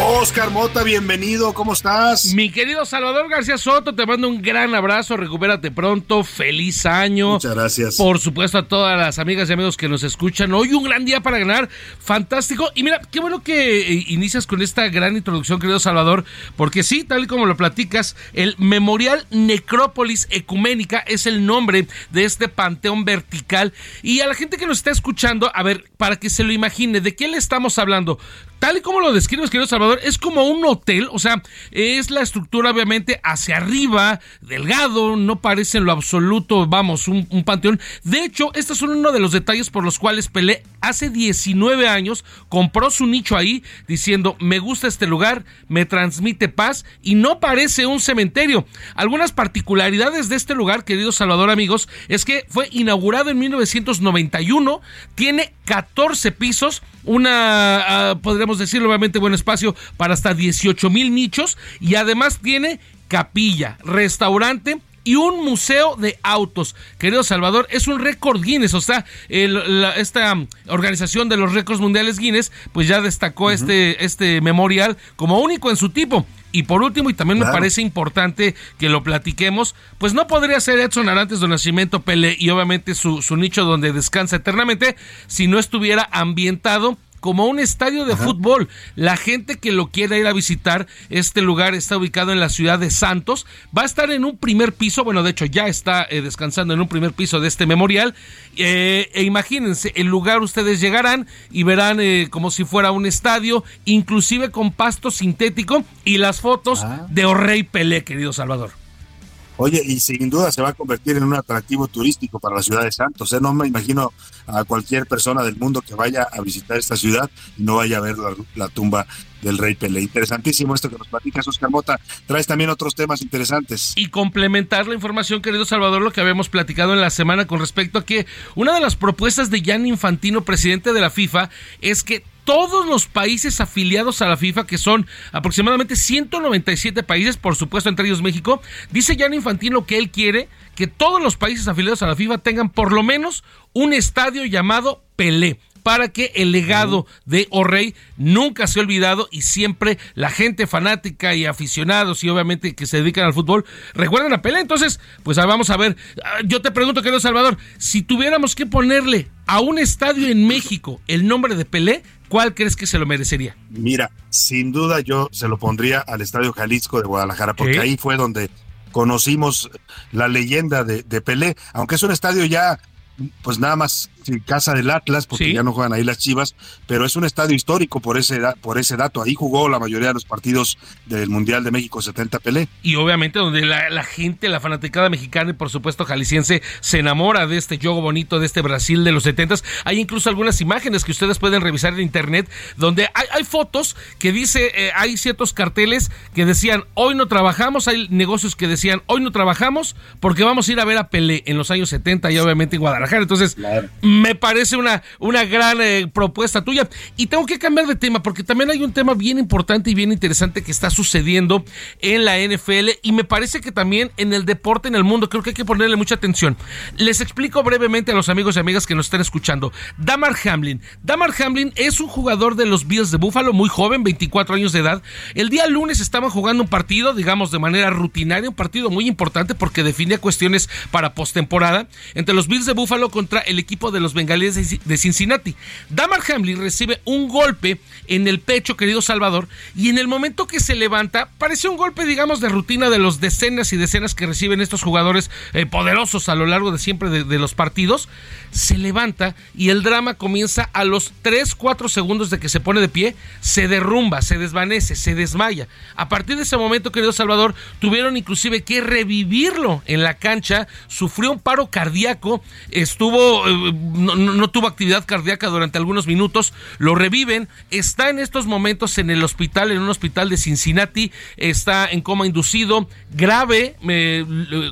Oscar Mota, bienvenido, ¿cómo estás? Mi querido Salvador García Soto, te mando un gran abrazo, recupérate pronto, feliz año. Muchas gracias. Por supuesto a todas las amigas y amigos que nos escuchan. Hoy un gran día para ganar, fantástico. Y mira, qué bueno que eh, inicias con esta gran introducción, querido Salvador, porque sí, tal y como lo platicas, el Memorial Necrópolis Ecuménica es el nombre de este panteón vertical. Y a la gente que nos está escuchando, a ver, para que se lo imagine, ¿de qué le estamos hablando? Tal y como lo describes, querido Salvador, es como un hotel, o sea, es la estructura obviamente hacia arriba, delgado, no parece en lo absoluto, vamos, un, un panteón. De hecho, estos son uno de los detalles por los cuales Pelé hace 19 años compró su nicho ahí diciendo, me gusta este lugar, me transmite paz y no parece un cementerio. Algunas particularidades de este lugar, querido Salvador amigos, es que fue inaugurado en 1991, tiene 14 pisos, una, ah, podríamos decirlo obviamente, buen espacio para hasta 18 mil nichos y además tiene capilla, restaurante, y un museo de autos. Querido Salvador, es un récord Guinness, o sea, el- la- esta um, organización de los récords mundiales Guinness, pues ya destacó este, este memorial como único en su tipo. Y por último, y también me parece importante que lo platiquemos, pues no podría ser Edson Arantes de Nacimiento Pele y obviamente su, su nicho donde descansa eternamente si no estuviera ambientado como un estadio de fútbol. La gente que lo quiera ir a visitar, este lugar está ubicado en la ciudad de Santos. Va a estar en un primer piso, bueno, de hecho ya está eh, descansando en un primer piso de este memorial. Eh, e imagínense, el lugar ustedes llegarán y verán eh, como si fuera un estadio, inclusive con pasto sintético y las fotos de Orrey Pelé, querido Salvador. Oye, y sin duda se va a convertir en un atractivo turístico para la ciudad de Santos. ¿eh? No me imagino a cualquier persona del mundo que vaya a visitar esta ciudad y no vaya a ver la, tumba del rey Pelé. Interesantísimo esto que nos platicas, Oscar Mota. Traes también otros temas interesantes. y complementar la información, querido Salvador, lo que habíamos platicado en la semana con respecto a que una de las propuestas de Gianni Infantino, presidente de la FIFA, es que todos los países afiliados a la FIFA, que son aproximadamente 197 países, por supuesto entre ellos México, dice Gianni Infantino que él quiere que todos los países afiliados a la FIFA tengan por lo menos un estadio llamado Pelé para que el legado de O'Reilly nunca sea olvidado y siempre la gente fanática y aficionados y obviamente que se dedican al fútbol recuerden a Pelé. Entonces, pues vamos a ver. Ah, Yo te pregunto, querido Salvador, si tuviéramos que ponerle a un estadio en México el nombre de Pelé, ¿cuál crees que se lo merecería? Mira, sin duda yo se lo pondría al Estadio Jalisco de Guadalajara, porque ¿Qué? ahí fue donde conocimos la leyenda de, de Pelé, aunque es un estadio ya, pues nada más sí, casa del Atlas, porque Sí. ya no juegan ahí las Chivas, pero es un estadio histórico por ese, por ese dato. Ahí jugó la mayoría de los partidos del Mundial de México 70 Pelé. y obviamente donde la, la gente, la fanaticada mexicana y por supuesto jalisciense se enamora de este juego bonito, de este Brasil de los 70 Hay incluso algunas imágenes que ustedes pueden revisar en internet donde hay, hay fotos que dice, eh, hay ciertos carteles que decían hoy no trabajamos, hay negocios que decían hoy no trabajamos porque vamos a ir a ver a Pelé en los años 70 y obviamente en Guadalajara. Entonces, me parece una, una gran eh, propuesta tuya. Y tengo que cambiar de tema porque también hay un tema bien importante y bien interesante que está sucediendo en la NFL y me parece que también en el deporte en el mundo. Creo que hay que ponerle mucha atención. Les explico brevemente a los amigos y amigas que nos estén escuchando. Damar Hamlin. Damar Hamlin es un jugador de los Bills de Buffalo, muy joven, 24 años de edad. El día lunes estaban jugando un partido, digamos de manera rutinaria, un partido muy importante porque definía cuestiones para postemporada entre los Bills de Buffalo contra el equipo de los Bengalíes de Cincinnati. Damar Hamlin recibe un golpe en el pecho, querido Salvador, y en el momento que se levanta, parece un golpe, digamos, de rutina de los decenas y decenas que reciben estos jugadores eh, poderosos a lo largo de siempre de, de los partidos. Se levanta y el drama comienza a los 3, 4 segundos de que se pone de pie, se derrumba, se desvanece, se desmaya. A partir de ese momento, querido Salvador, tuvieron inclusive que revivirlo en la cancha, sufrió un paro cardíaco, estuvo, eh, no, tuvo actividad cardíaca durante algunos minutos, lo reviven, está en estos momentos en el hospital, en un hospital de Cincinnati, está en coma inducido, grave, eh,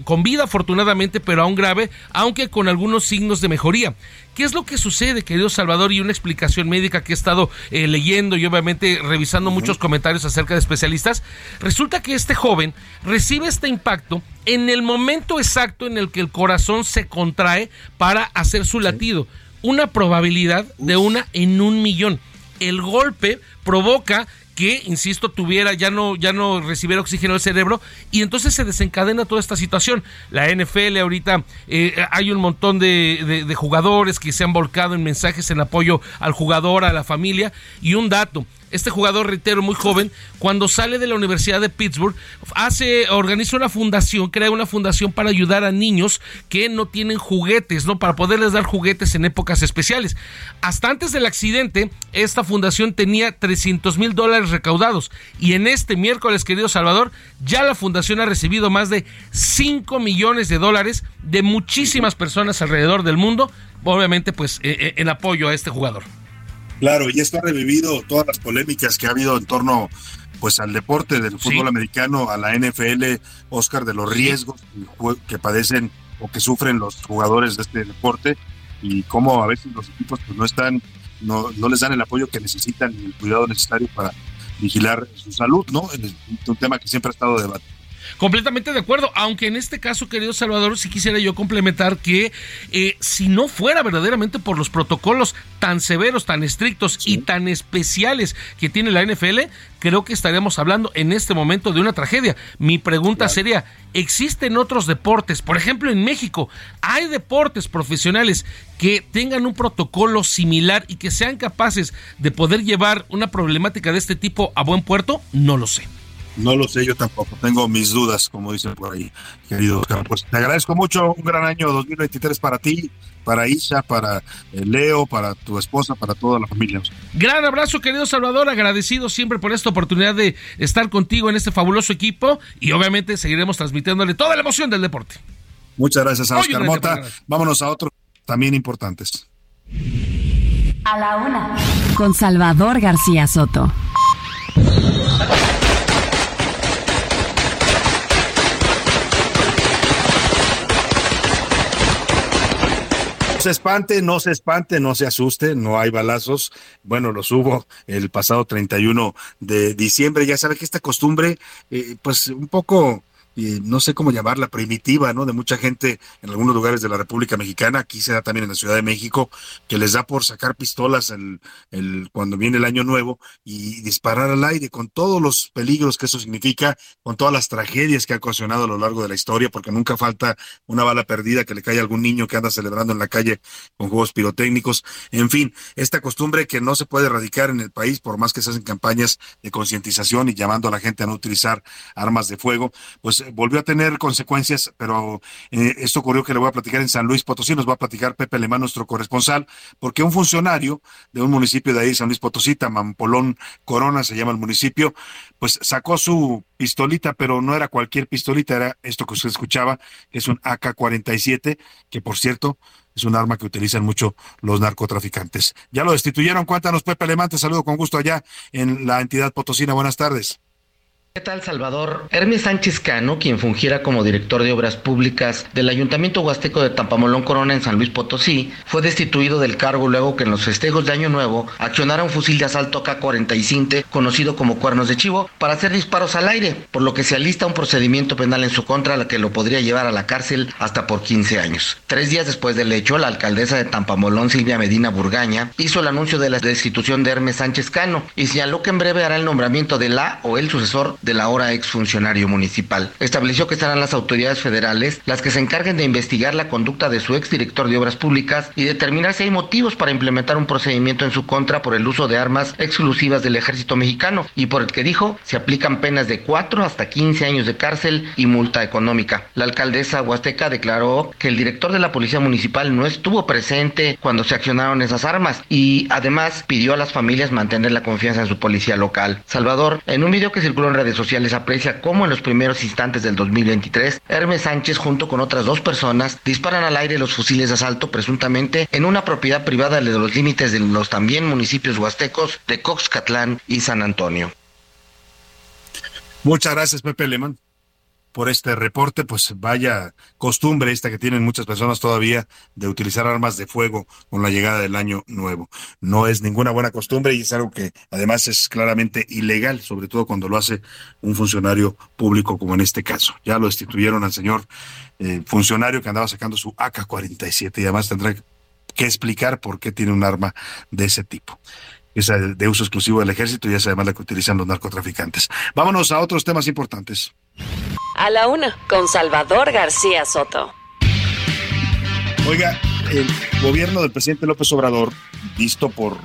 con vida afortunadamente, pero aún grave, aunque con algunos signos de mejoría. ¿Qué es lo que sucede, querido Salvador? Y una explicación médica que he estado eh, leyendo y obviamente revisando muchos comentarios acerca de especialistas. Resulta que este joven recibe este impacto en el momento exacto en el que el corazón se contrae para hacer su latido. Una probabilidad de una en un millón. El golpe provoca que, insisto, tuviera, ya no, ya no recibiera oxígeno el cerebro, y entonces se desencadena toda esta situación. La NFL ahorita eh, hay un montón de, de jugadores que se han volcado en mensajes en apoyo al jugador, a la familia, y un dato, este jugador, reitero, muy joven, cuando sale de la Universidad de Pittsburgh, hace, organiza una fundación, crea una fundación para ayudar a niños que no tienen juguetes, ¿no? Para poderles dar juguetes en épocas especiales. Hasta antes del accidente, esta fundación tenía 300 mil dólares recaudados. Y en este miércoles, querido Salvador, ya la fundación ha recibido más de 5 millones de dólares de muchísimas personas alrededor del mundo, obviamente, pues, eh, eh, en apoyo a este jugador. Claro, y esto ha revivido todas las polémicas que ha habido en torno pues al deporte del fútbol americano, a la NFL, Oscar, de los riesgos que padecen o que sufren los jugadores de este deporte y cómo a veces los equipos pues no están, no, no les dan el apoyo que necesitan y el cuidado necesario para vigilar su salud, ¿no? Es un tema que siempre ha estado de debate. Completamente de acuerdo, aunque en este caso, querido Salvador, sí quisiera yo complementar que eh, si no fuera verdaderamente por los protocolos tan severos, tan estrictos y tan especiales que tiene la NFL, creo que estaríamos hablando en este momento de una tragedia. Mi pregunta sería, ¿existen otros deportes? Por ejemplo, en México, ¿hay deportes profesionales que tengan un protocolo similar y que sean capaces de poder llevar una problemática de este tipo a buen puerto? No lo sé. No lo sé, yo tampoco. Tengo mis dudas, como dicen por ahí, querido Oscar. Pues te agradezco mucho. Un gran año 2023 para ti, para Isha, para eh, Leo, para tu esposa, para toda la familia. Gran abrazo, querido Salvador. Agradecido siempre por esta oportunidad de estar contigo en este fabuloso equipo y obviamente seguiremos transmitiéndole toda la emoción del deporte. Muchas gracias a Oscar Mota. Vámonos a otros también importantes. A la una. Con Salvador García Soto. Se espante, no se espante, no se asuste, no hay balazos. Bueno, los hubo el pasado 31 de diciembre. Ya sabe que esta costumbre, eh, pues un poco no sé cómo llamarla, primitiva, ¿no? De mucha gente en algunos lugares de la República Mexicana, aquí se da también en la Ciudad de México, que les da por sacar pistolas el, cuando viene el año nuevo y disparar al aire con todos los peligros que eso significa, con todas las tragedias que ha ocasionado a lo largo de la historia, porque nunca falta una bala perdida que le cae a algún niño que anda celebrando en la calle con juegos pirotécnicos. En fin, esta costumbre que no se puede erradicar en el país, por más que se hacen campañas de concientización y llamando a la gente a no utilizar armas de fuego, pues volvió a tener consecuencias, pero eh, esto ocurrió que le voy a platicar en San Luis Potosí, nos va a platicar Pepe Alemán, nuestro corresponsal, porque un funcionario de un municipio de ahí, San Luis Potosí, Tamampolón Corona se llama el municipio, pues sacó su pistolita, pero no era cualquier pistolita, era esto que usted escuchaba, que es un AK-47, que por cierto es un arma que utilizan mucho los narcotraficantes. Ya lo destituyeron, cuéntanos Pepe Alemán, te saludo con gusto allá en la entidad potosina, buenas tardes. ¿Qué tal, Salvador? Hermes Sánchez Cano, quien fungiera como director de obras públicas del Ayuntamiento Huasteco de Tampamolón Corona en San Luis Potosí, fue destituido del cargo luego que en los festejos de Año Nuevo accionara un fusil de asalto K-47, conocido como cuernos de chivo, para hacer disparos al aire, por lo que se alista un procedimiento penal en su contra, la que lo podría llevar a la cárcel hasta por 15 años. Tres días después del hecho, la alcaldesa de Tampamolón, Silvia Medina Burgaña, hizo el anuncio de la destitución de Hermes Sánchez Cano y señaló que en breve hará el nombramiento de la o el sucesor de la ahora exfuncionario municipal. Estableció que serán las autoridades federales las que se encarguen de investigar la conducta de su exdirector de obras públicas y determinar si hay motivos para implementar un procedimiento en su contra por el uso de armas exclusivas del ejército mexicano y por el que dijo se aplican penas de 4 hasta 15 años de cárcel y multa económica. La alcaldesa Huasteca declaró que el director de la policía municipal no estuvo presente cuando se accionaron esas armas y además pidió a las familias mantener la confianza en su policía local. Salvador, en un video que circuló en redes sociales les aprecia cómo en los primeros instantes del 2023, Hermes Sánchez junto con otras dos personas disparan al aire los fusiles de asalto presuntamente en una propiedad privada de los límites de los también municipios huastecos de Coxcatlán y San Antonio. Muchas gracias, Pepe Alemán por este reporte, pues vaya costumbre esta que tienen muchas personas todavía de utilizar armas de fuego con la llegada del año nuevo. No es ninguna buena costumbre y es algo que además es claramente ilegal, sobre todo cuando lo hace un funcionario público como en este caso. Ya lo destituyeron al señor eh, funcionario que andaba sacando su AK-47 y además tendrá que explicar por qué tiene un arma de ese tipo. de, de uso exclusivo del ejército y es además la que utilizan los narcotraficantes. Vámonos a otros temas importantes. A la una, con Salvador García Soto. Oiga, el gobierno del presidente López Obrador, visto por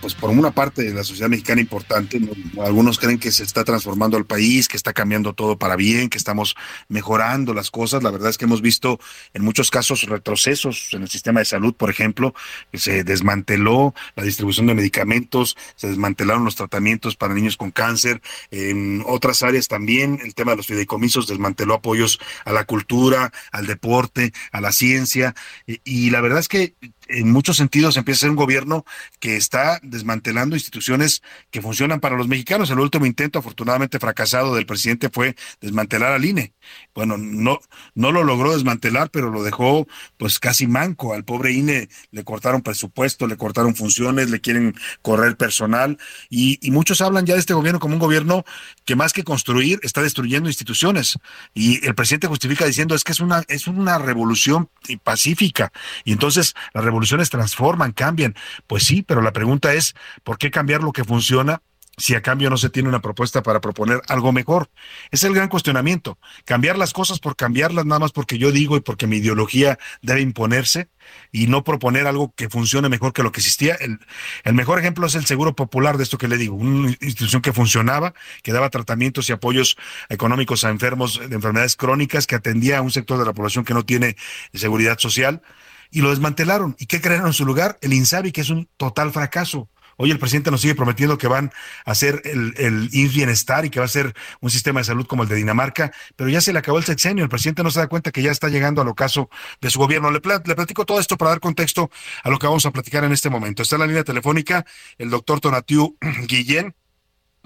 pues por una parte de la sociedad mexicana importante, ¿no? algunos creen que se está transformando el país, que está cambiando todo para bien, que estamos mejorando las cosas. La verdad es que hemos visto en muchos casos retrocesos en el sistema de salud, por ejemplo, que se desmanteló la distribución de medicamentos, se desmantelaron los tratamientos para niños con cáncer. En otras áreas también el tema de los fideicomisos desmanteló apoyos a la cultura, al deporte, a la ciencia. Y, y la verdad es que en muchos sentidos empieza a ser un gobierno que está desmantelando instituciones que funcionan para los mexicanos. El último intento, afortunadamente fracasado, del presidente fue desmantelar al INE. Bueno, no, no lo logró desmantelar, pero lo dejó pues casi manco. Al pobre INE le cortaron presupuesto, le cortaron funciones, le quieren correr personal. Y, y muchos hablan ya de este gobierno como un gobierno que más que construir está destruyendo instituciones. Y el presidente justifica diciendo es que es una, es una revolución pacífica. Y entonces la revoluciones transforman, cambian. Pues sí, pero la pregunta es, ¿por qué cambiar lo que funciona si a cambio no se tiene una propuesta para proponer algo mejor. Es el gran cuestionamiento. Cambiar las cosas por cambiarlas nada más porque yo digo y porque mi ideología debe imponerse y no proponer algo que funcione mejor que lo que existía. El, el mejor ejemplo es el Seguro Popular de esto que le digo, una institución que funcionaba, que daba tratamientos y apoyos económicos a enfermos de enfermedades crónicas, que atendía a un sector de la población que no tiene seguridad social y lo desmantelaron. ¿Y qué crearon en su lugar? El INSABI, que es un total fracaso. Hoy el presidente nos sigue prometiendo que van a hacer el, el Bienestar y que va a ser un sistema de salud como el de Dinamarca, pero ya se le acabó el sexenio. El presidente no se da cuenta que ya está llegando al ocaso de su gobierno. Le, le platico todo esto para dar contexto a lo que vamos a platicar en este momento. Está en la línea telefónica el doctor Tonatiu Guillén.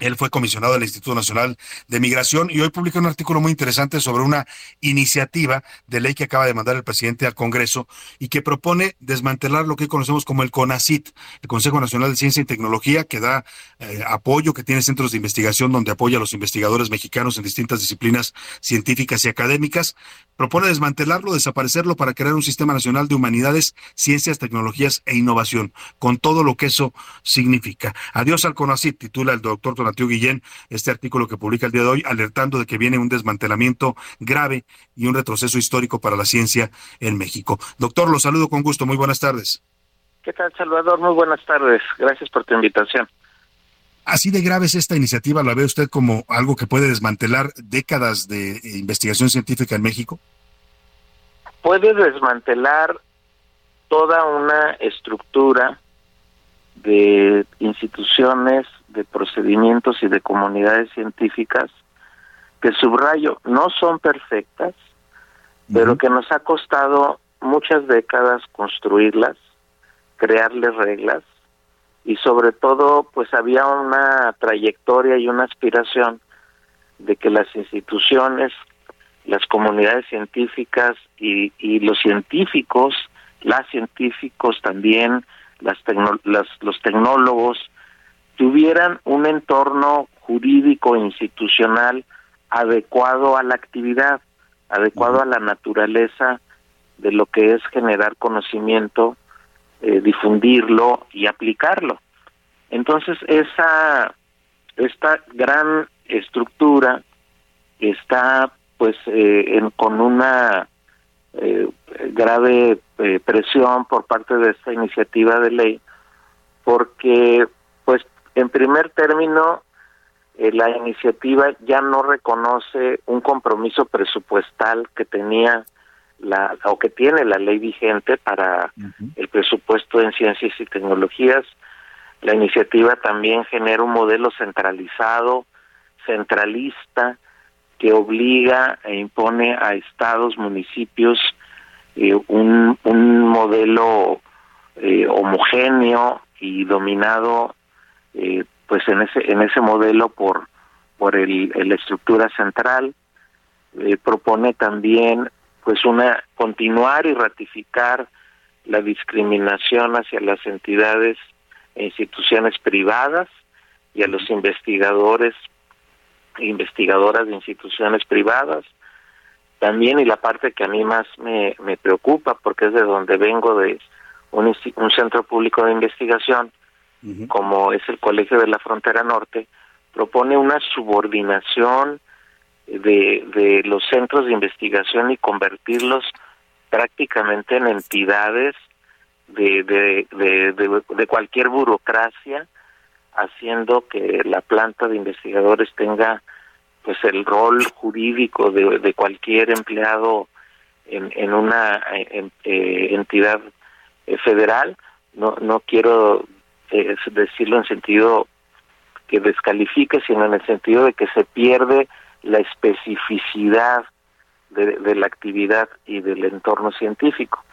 Él fue comisionado del Instituto Nacional de Migración y hoy publica un artículo muy interesante sobre una iniciativa de ley que acaba de mandar el presidente al Congreso y que propone desmantelar lo que conocemos como el CONACIT, el Consejo Nacional de Ciencia y Tecnología, que da eh, apoyo, que tiene centros de investigación donde apoya a los investigadores mexicanos en distintas disciplinas científicas y académicas. Propone desmantelarlo, desaparecerlo para crear un sistema nacional de humanidades, ciencias, tecnologías e innovación, con todo lo que eso significa. Adiós al CONACIT, titula el doctor Tonatiu Guillén este artículo que publica el día de hoy, alertando de que viene un desmantelamiento grave y un retroceso histórico para la ciencia en México. Doctor, lo saludo con gusto. Muy buenas tardes. ¿Qué tal, Salvador? Muy buenas tardes. Gracias por tu invitación. Así de grave es esta iniciativa, ¿la ve usted como algo que puede desmantelar décadas de eh, investigación científica en México? Puede desmantelar toda una estructura de instituciones, de procedimientos y de comunidades científicas que subrayo no son perfectas, pero que nos ha costado muchas décadas construirlas, crearles reglas y sobre todo pues había una trayectoria y una aspiración de que las instituciones, las comunidades científicas y, y los científicos, las científicos también, las, tecno- las los tecnólogos, tuvieran un entorno jurídico e institucional adecuado a la actividad, adecuado a la naturaleza de lo que es generar conocimiento, eh, difundirlo y aplicarlo. Entonces esa esta gran estructura está pues eh, en- con una eh, grave eh, presión por parte de esta iniciativa de ley porque pues en primer término eh, la iniciativa ya no reconoce un compromiso presupuestal que tenía la o que tiene la ley vigente para el presupuesto en ciencias y tecnologías. La iniciativa también genera un modelo centralizado, centralista, que obliga e impone a estados, municipios, eh, un, un modelo eh, homogéneo y dominado eh, pues en ese en ese modelo por por el, la estructura central Eh, propone también pues una continuar y ratificar la discriminación hacia las entidades e instituciones privadas y a los investigadores e investigadoras de instituciones privadas también y la parte que a mí más me, me preocupa porque es de donde vengo de un, un centro público de investigación como es el Colegio de la Frontera Norte, propone una subordinación de, de los centros de investigación y convertirlos prácticamente en entidades de, de, de, de, cualquier burocracia, haciendo que la planta de investigadores tenga pues el rol jurídico de, cualquier empleado en, en una eh, entidad federal. No, no quiero eh, decirlo en sentido que descalifique, sino en el sentido de que se pierde la especificidad de, la actividad y del entorno científico.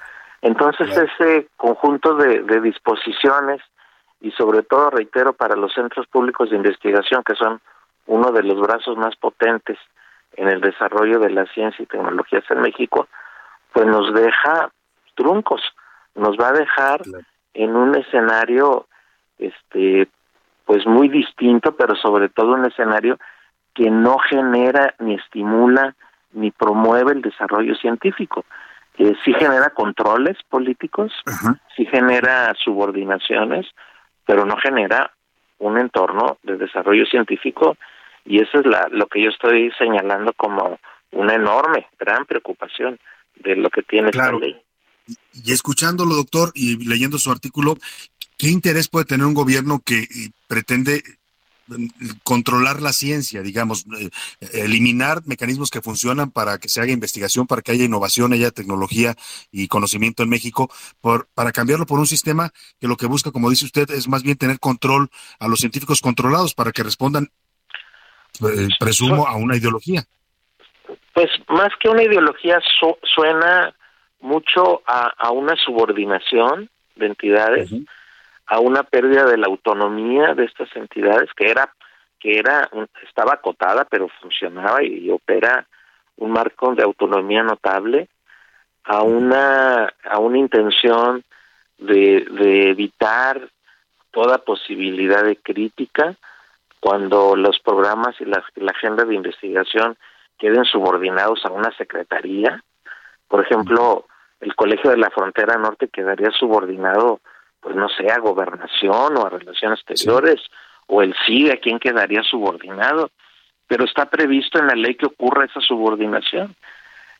Entonces ese conjunto de, de disposiciones y sobre todo, reitero, para los centros públicos de investigación, que son uno de los brazos más potentes en el desarrollo de la ciencia y tecnologías en México, pues nos deja truncos, nos va a dejar en un escenario este pues muy distinto, pero sobre todo un escenario que no genera ni estimula ni promueve el desarrollo científico. Eh, sí genera controles políticos, sí genera subordinaciones, pero no genera un entorno de desarrollo científico y eso es la, lo que yo estoy señalando como una enorme, gran preocupación de lo que tiene esta ley. Y escuchándolo, doctor, y leyendo su artículo, ¿qué interés puede tener un gobierno que eh, pretende mm, controlar la ciencia, digamos, eh, eliminar mecanismos que funcionan para que se haga investigación, para que haya innovación, haya tecnología y conocimiento en México, por, para cambiarlo por un sistema que lo que busca, como dice usted, es más bien tener control a los científicos controlados para que respondan, eh, presumo, a una ideología. Pues más que una ideología suena mucho a, una subordinación de entidades, a una pérdida de la autonomía de estas entidades que era que era estaba acotada pero funcionaba y, opera un marco de autonomía notable, a una a una intención de, de evitar toda posibilidad de crítica cuando los programas y la, la agenda de investigación queden subordinados a una secretaría. Por ejemplo, el Colegio de la Frontera Norte quedaría subordinado, pues no sé, a gobernación o a relaciones exteriores, o el CIDE, a quién quedaría subordinado, pero está previsto en la ley que ocurra esa subordinación.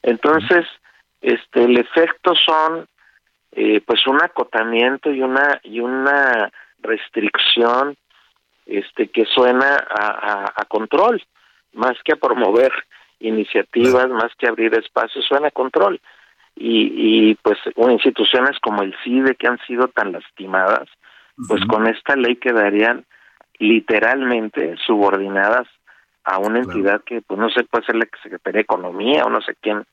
Entonces, este, el efecto son, eh, pues un acotamiento y una y una restricción, este, que suena a, a control, más que a promover iniciativas, más que abrir espacios, suena a control y, y pues instituciones como el CIDE que han sido tan lastimadas, pues con esta ley quedarían literalmente subordinadas a una entidad que pues no sé puede ser la Secretaría de Economía o no sé quién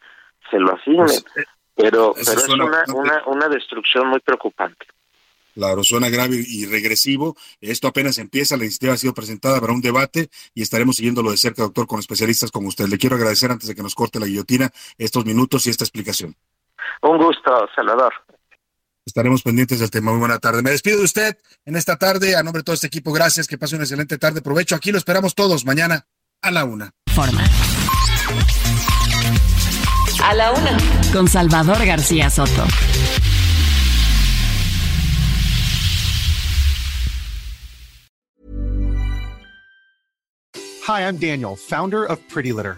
se lo asigne, pues, eh, pero, pero es una, una, una destrucción muy preocupante. Claro, suena grave y regresivo. Esto apenas empieza, la iniciativa ha sido presentada para un debate y estaremos siguiéndolo de cerca, doctor, con especialistas como usted. Le quiero agradecer antes de que nos corte la guillotina estos minutos y esta explicación. Un gusto, Salvador. Estaremos pendientes del tema. Muy buena tarde. Me despido de usted en esta tarde. A nombre de todo este equipo, gracias. Que pase una excelente tarde. Provecho. Aquí lo esperamos todos mañana a la una. Forma. A la una. Con Salvador García Soto. Hi, I'm Daniel, founder of Pretty Litter.